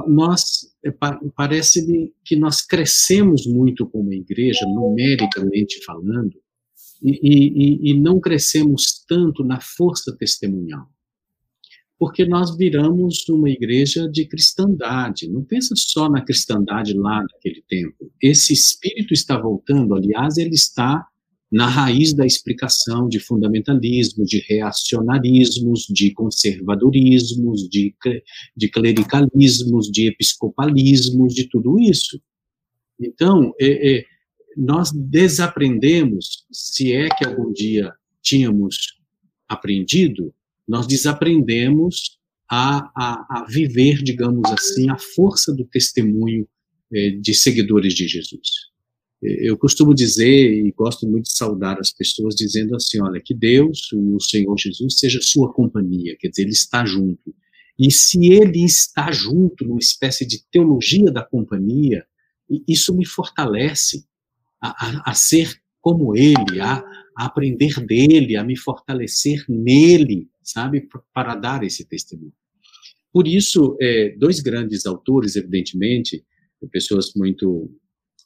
Nós, é, parece-me que nós crescemos muito como igreja, numericamente falando, e, e, e não crescemos tanto na força testemunhal porque nós viramos uma igreja de cristandade. Não pensa só na cristandade lá naquele tempo. Esse espírito está voltando, aliás, ele está na raiz da explicação de fundamentalismo, de reacionarismos, de conservadorismos, de, de clericalismos, de episcopalismos, de tudo isso. Então, é, é, nós desaprendemos, se é que algum dia tínhamos aprendido, nós desaprendemos a, a, a viver, digamos assim, a força do testemunho eh, de seguidores de Jesus. Eu costumo dizer, e gosto muito de saudar as pessoas, dizendo assim: olha, que Deus, o Senhor Jesus, seja sua companhia, quer dizer, Ele está junto. E se Ele está junto, numa espécie de teologia da companhia, isso me fortalece a, a, a ser como Ele, a, a aprender dele, a me fortalecer nele, sabe, para dar esse testemunho. Por isso, é, dois grandes autores, evidentemente, pessoas muito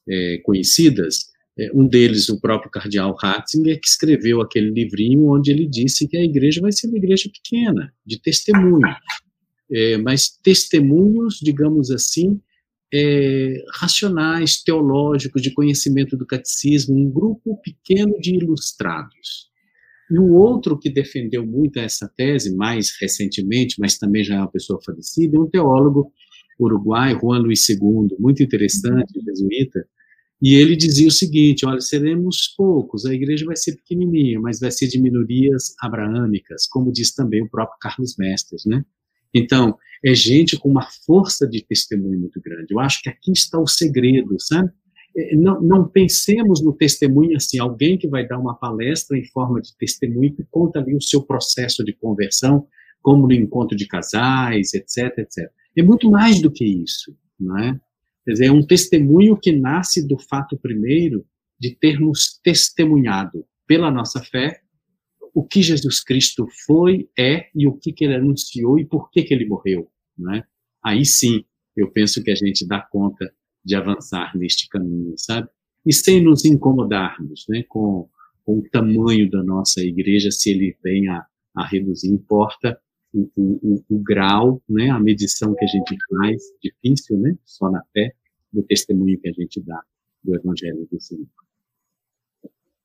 é, conhecidas, é, um deles, o próprio cardeal Ratzinger, que escreveu aquele livrinho onde ele disse que a igreja vai ser uma igreja pequena, de testemunhos, é, mas testemunhos, digamos assim, é, racionais, teológicos, de conhecimento do catecismo, um grupo pequeno de ilustrados. E o outro que defendeu muito essa tese, mais recentemente, mas também já é uma pessoa falecida, é um teólogo uruguai, Juan Luiz II, muito interessante, jesuíta, e ele dizia o seguinte: olha, seremos poucos, a igreja vai ser pequenininha, mas vai ser de minorias abraâmicas, como diz também o próprio Carlos Mestres, né? Então, é gente com uma força de testemunho muito grande. Eu acho que aqui está o segredo, sabe? É, não, não, pensemos no testemunho assim, alguém que vai dar uma palestra em forma de testemunho que conta ali o seu processo de conversão, como no encontro de casais, etc, etc. É muito mais do que isso, não é? Quer dizer, é um testemunho que nasce do fato primeiro de termos testemunhado pela nossa fé o que Jesus Cristo foi, é e o que, que ele anunciou e por que, que ele morreu, né? Aí sim, eu penso que a gente dá conta de avançar neste caminho, sabe? E sem nos incomodarmos, né, com, com o tamanho da nossa igreja, se ele vem a, a reduzir, importa o, o, o, grau, né, a medição que a gente faz, difícil, né, só na fé, do testemunho que a gente dá do Evangelho do Senhor.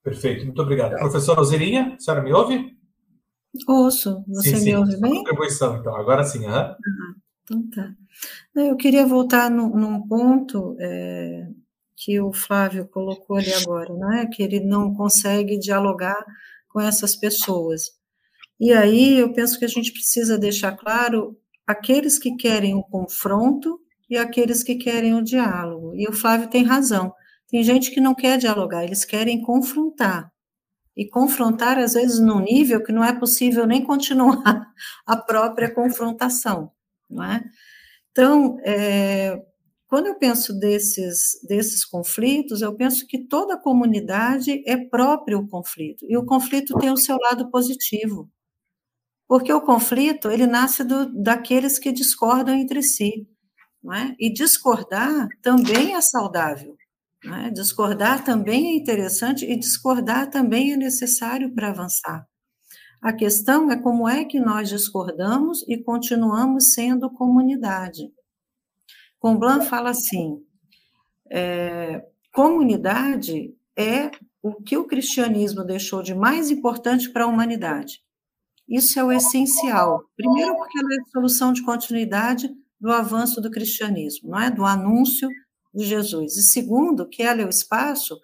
Perfeito, muito obrigado. Professora Alzirinha, a senhora me ouve? Ouço, você sim, me sim. ouve bem? Contribuição, então, agora sim. Uhum. Uhum. Então tá. Eu queria voltar no, num ponto é, que o Flávio colocou ali agora, né? que ele não consegue dialogar com essas pessoas. E aí eu penso que a gente precisa deixar claro aqueles que querem o confronto e aqueles que querem o diálogo. E o Flávio tem razão. Tem gente que não quer dialogar, eles querem confrontar. E confrontar, às vezes, num nível que não é possível nem continuar a própria confrontação, não é? Então, é, quando eu penso desses, desses conflitos, eu penso que toda comunidade é próprio o conflito, e o conflito tem o seu lado positivo. Porque o conflito, ele nasce do, daqueles que discordam entre si. É? E discordar também é saudável. É? Discordar também é interessante e discordar também é necessário para avançar. A questão é como é que nós discordamos e continuamos sendo comunidade. Comblan fala assim: é, comunidade é o que o cristianismo deixou de mais importante para a humanidade. Isso é o essencial. Primeiro, porque ela é a solução de continuidade do avanço do cristianismo, não é? Do anúncio de Jesus. E segundo, que ela é o espaço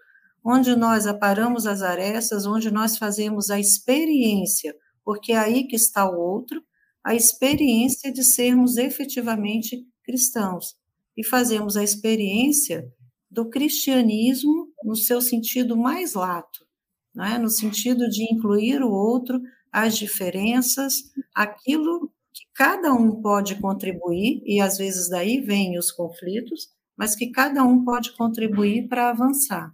onde nós aparamos as arestas, onde nós fazemos a experiência, porque é aí que está o outro, a experiência de sermos efetivamente cristãos. E fazemos a experiência do cristianismo no seu sentido mais lato, é? no sentido de incluir o outro, as diferenças, aquilo que cada um pode contribuir, e às vezes daí vêm os conflitos, mas que cada um pode contribuir para avançar.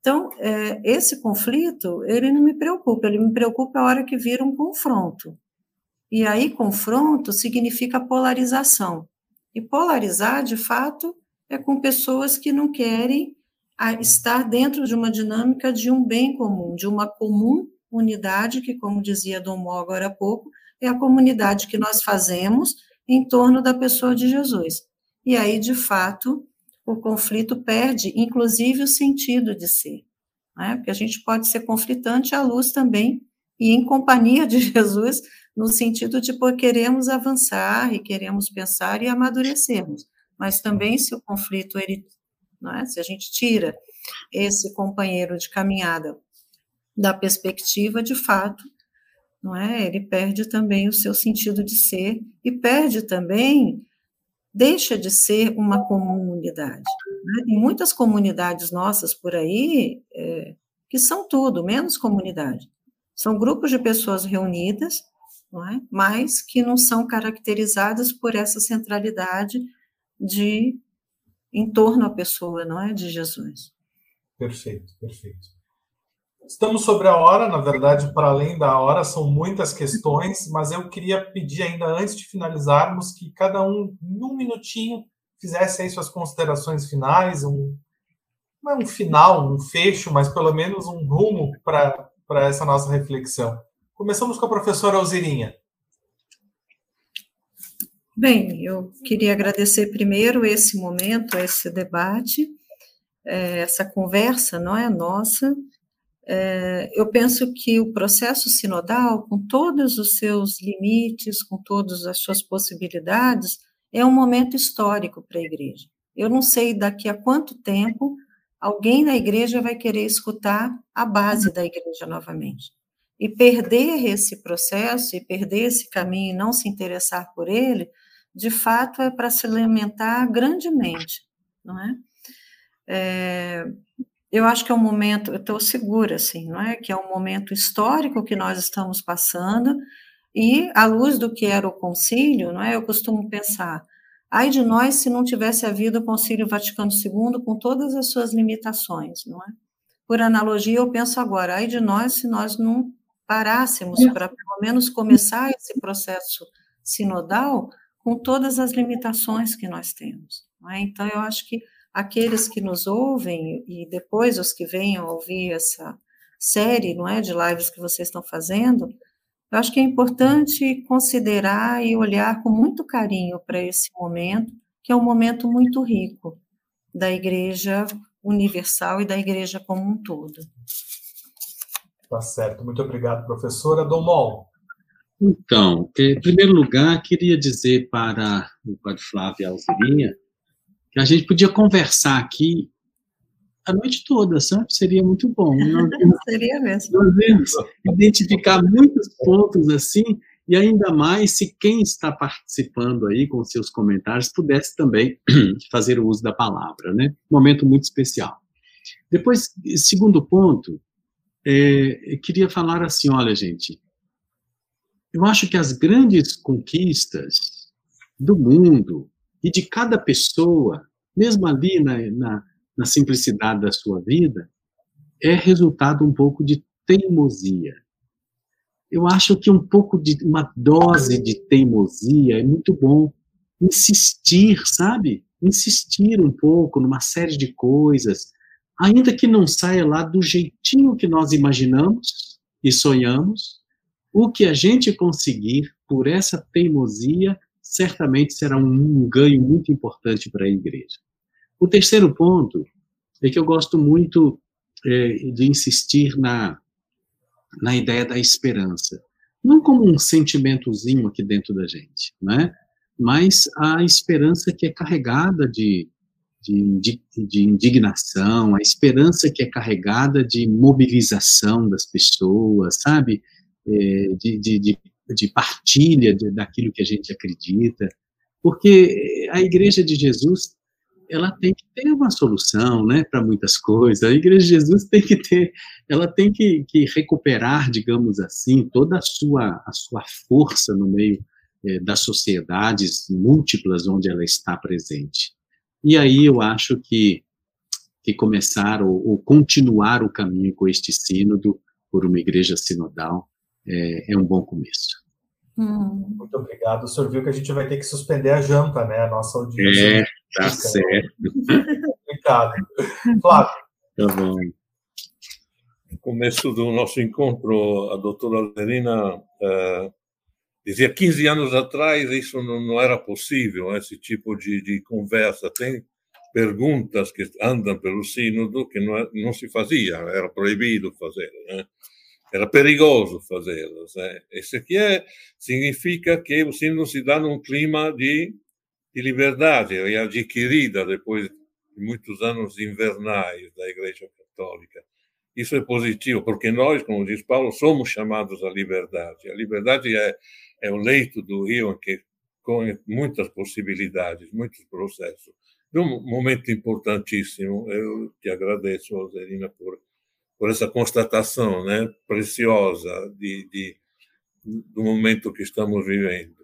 Então, é, esse conflito, ele não me preocupa, ele me preocupa a hora que vira um confronto. E aí, confronto significa polarização. E polarizar, de fato, é com pessoas que não querem estar dentro de uma dinâmica de um bem comum, de uma comum unidade, que, como dizia Dom Mó agora há pouco, é a comunidade que nós fazemos em torno da pessoa de Jesus. E aí, de fato, o conflito perde, inclusive, o sentido de ser. Né? Porque a gente pode ser conflitante à luz também, e em companhia de Jesus, no sentido de por queremos avançar e queremos pensar e amadurecermos. Mas também, se o conflito, ele, é? se a gente tira esse companheiro de caminhada da perspectiva, de fato, não é? Ele perde também o seu sentido de ser e perde também deixa de ser uma comunidade. Né? Tem muitas comunidades nossas por aí é, que são tudo, menos comunidade. São grupos de pessoas reunidas, não é? mas que não são caracterizadas por essa centralidade de em torno à pessoa, não é, de Jesus. Perfeito, perfeito. Estamos sobre a hora, na verdade, para além da hora, são muitas questões, mas eu queria pedir ainda antes de finalizarmos que cada um, em um minutinho, fizesse aí suas considerações finais, um, não é um final, um fecho, mas pelo menos um rumo para essa nossa reflexão. Começamos com a professora Alzirinha. Bem, eu queria agradecer primeiro esse momento, esse debate, é, essa conversa, não é nossa. É, eu penso que o processo sinodal, com todos os seus limites, com todas as suas possibilidades, é um momento histórico para a igreja. Eu não sei daqui a quanto tempo alguém na igreja vai querer escutar a base da igreja novamente. E perder esse processo e perder esse caminho e não se interessar por ele, de fato é para se lamentar grandemente, não é? é eu acho que é um momento, eu estou segura, assim, não é? Que é um momento histórico que nós estamos passando, e à luz do que era o concílio, não é? Eu costumo pensar, ai de nós se não tivesse havido o concílio Vaticano II com todas as suas limitações, não é? Por analogia, eu penso agora, ai de nós se nós não parássemos para pelo menos começar esse processo sinodal com todas as limitações que nós temos. É? Então, eu acho que aqueles que nos ouvem e depois os que venham ouvir essa série, não é, de lives que vocês estão fazendo, eu acho que é importante considerar e olhar com muito carinho para esse momento, que é um momento muito rico da Igreja Universal e da Igreja como um todo. Tá certo. Muito obrigado, professora. Domol. Então, em primeiro lugar, queria dizer para o padre Flávio Alzirinha que a gente podia conversar aqui a noite toda, sabe? Seria muito bom. Seria mesmo. Nós identificar muitos pontos assim, e ainda mais se quem está participando aí com seus comentários pudesse também fazer o uso da palavra, né? Momento muito especial. Depois, segundo ponto, é, queria falar assim, olha, gente, eu acho que as grandes conquistas do mundo e de cada pessoa, mesmo ali na, na, na simplicidade da sua vida, é resultado um pouco de teimosia. Eu acho que um pouco de uma dose de teimosia é muito bom. Insistir, sabe? Insistir um pouco numa série de coisas, ainda que não saia lá do jeitinho que nós imaginamos e sonhamos, o que a gente conseguir por essa teimosia certamente será um, ganho muito importante para a igreja. O terceiro ponto é que eu gosto muito é, de insistir na, na ideia da esperança. Não como um sentimentozinho aqui dentro da gente, né? mas a esperança que é carregada de, de, de, de, indignação, a esperança que é carregada de mobilização das pessoas, sabe? É, de, de, de, de, partilha de, daquilo que a gente acredita. Porque a Igreja de Jesus, ela tem que ter uma solução, né, para muitas coisas. A Igreja de Jesus tem que ter, ela tem que, que recuperar, digamos assim, toda a sua, a sua força no meio é, das sociedades múltiplas onde ela está presente. E aí eu acho que, que começar ou, ou continuar o caminho com este sínodo por uma igreja sinodal é, é um bom começo. Hum. Muito obrigado. O senhor viu que a gente vai ter que suspender a janta, né? A nossa audiência. É, tá certo. Obrigado. Flávio. Tá bom. No começo do nosso encontro, a doutora Alderina uh, Dizia 15 anos atrás isso não, não era possível, esse tipo de, de, conversa. Tem perguntas que andam pelo sínodo que não, não se fazia, era proibido fazer, né? Era perigoso fazê-las. Né? Isso aqui é, significa que o sínodo se dá num clima de, de liberdade, e adquirida depois de muitos anos invernais da Igreja Católica. Isso é positivo, porque nós, como diz Paulo, somos chamados à liberdade. A liberdade é é o leito do rio que com muitas possibilidades, muitos processos. Um momento importantíssimo. Eu te agradeço, Roserina, por por essa constatação, né, preciosa de, de do momento que estamos vivendo.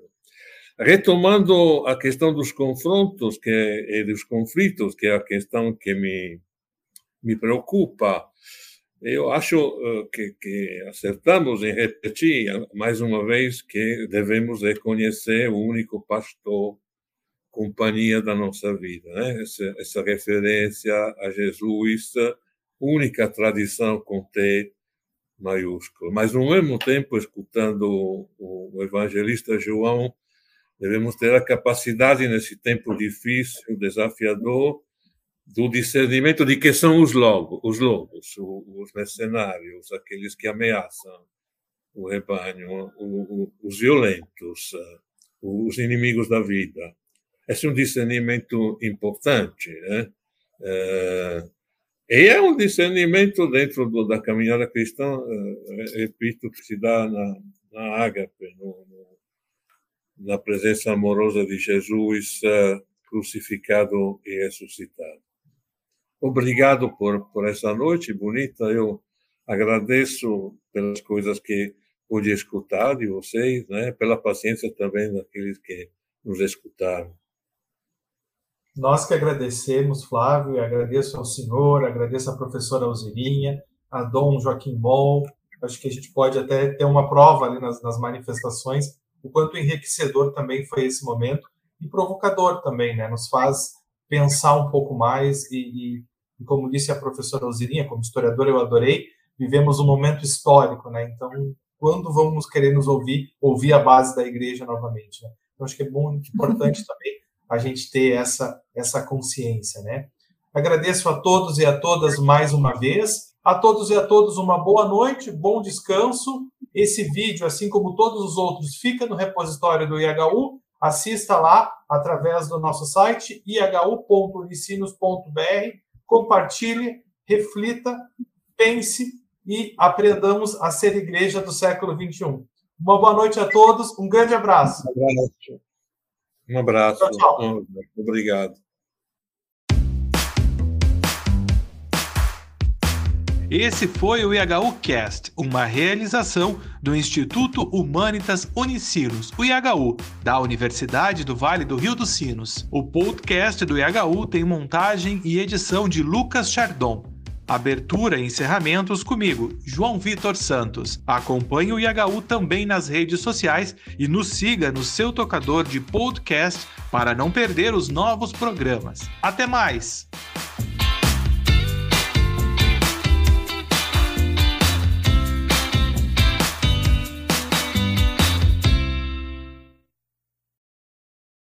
Retomando a questão dos confrontos que e dos conflitos, que é a questão que me me preocupa, eu acho eh, que, que, acertamos em repetir mais uma vez que devemos reconhecer o único pastor, companhia da nossa vida, né? essa, essa referência a Jesus, única tradição com T maiúsculo. Mas, ao mesmo tempo, escutando o, evangelista João, devemos ter a capacidade, nesse tempo difícil, desafiador, do discernimento de que são os lobos, os lobos, os mercenários, aqueles que ameaçam o rebanho, os violentos, os inimigos da vida. Esse é um discernimento importante. Né? E é um discernimento dentro do, da caminhada cristã, é, repito, que se dá na, na ágape, no, no, na presença amorosa de Jesus é, crucificado e ressuscitado. Obrigado por, por essa noite bonita. Eu agradeço pelas coisas que pude escutar de vocês, né? pela paciência também daqueles que nos escutaram. Nós que agradecemos, Flávio, e agradeço ao senhor, agradeço à professora Alzirinha, a Dom Joaquim Moll. Acho que a gente pode até ter uma prova ali nas, nas manifestações, o quanto enriquecedor também foi esse momento e provocador também, né? Nos faz pensar um pouco mais e, e, e como disse a professora Alzirinha, como historiadora eu adorei, vivemos um momento histórico, né? Então quando vamos querer nos ouvir, ouvir a base da igreja novamente. Né? Então, acho que é muito importante também a gente ter essa, essa consciência, né? Agradeço a todos e a todas mais uma vez. A todos e a todos uma boa noite, bom descanso. Esse vídeo, assim como todos os outros, fica no repositório do IHU. Assista lá através do nosso site ihu.unicinos.br. Compartilhe, reflita, pense e aprendamos a ser igreja do século XXI. Uma boa noite a todos, um grande abraço. Um abraço. Um abraço. Tchau, tchau. Obrigado. Esse foi o IHU Cast, uma realização do Instituto Humanitas Unicinos, o IHU, da Universidade do Vale do Rio dos Sinos. O podcast do IHU tem montagem e edição de Lucas Chardon. Abertura e encerramentos comigo, João Vitor Santos. Acompanhe o IHU também nas redes sociais e nos siga no seu tocador de podcast para não perder os novos programas. Até mais!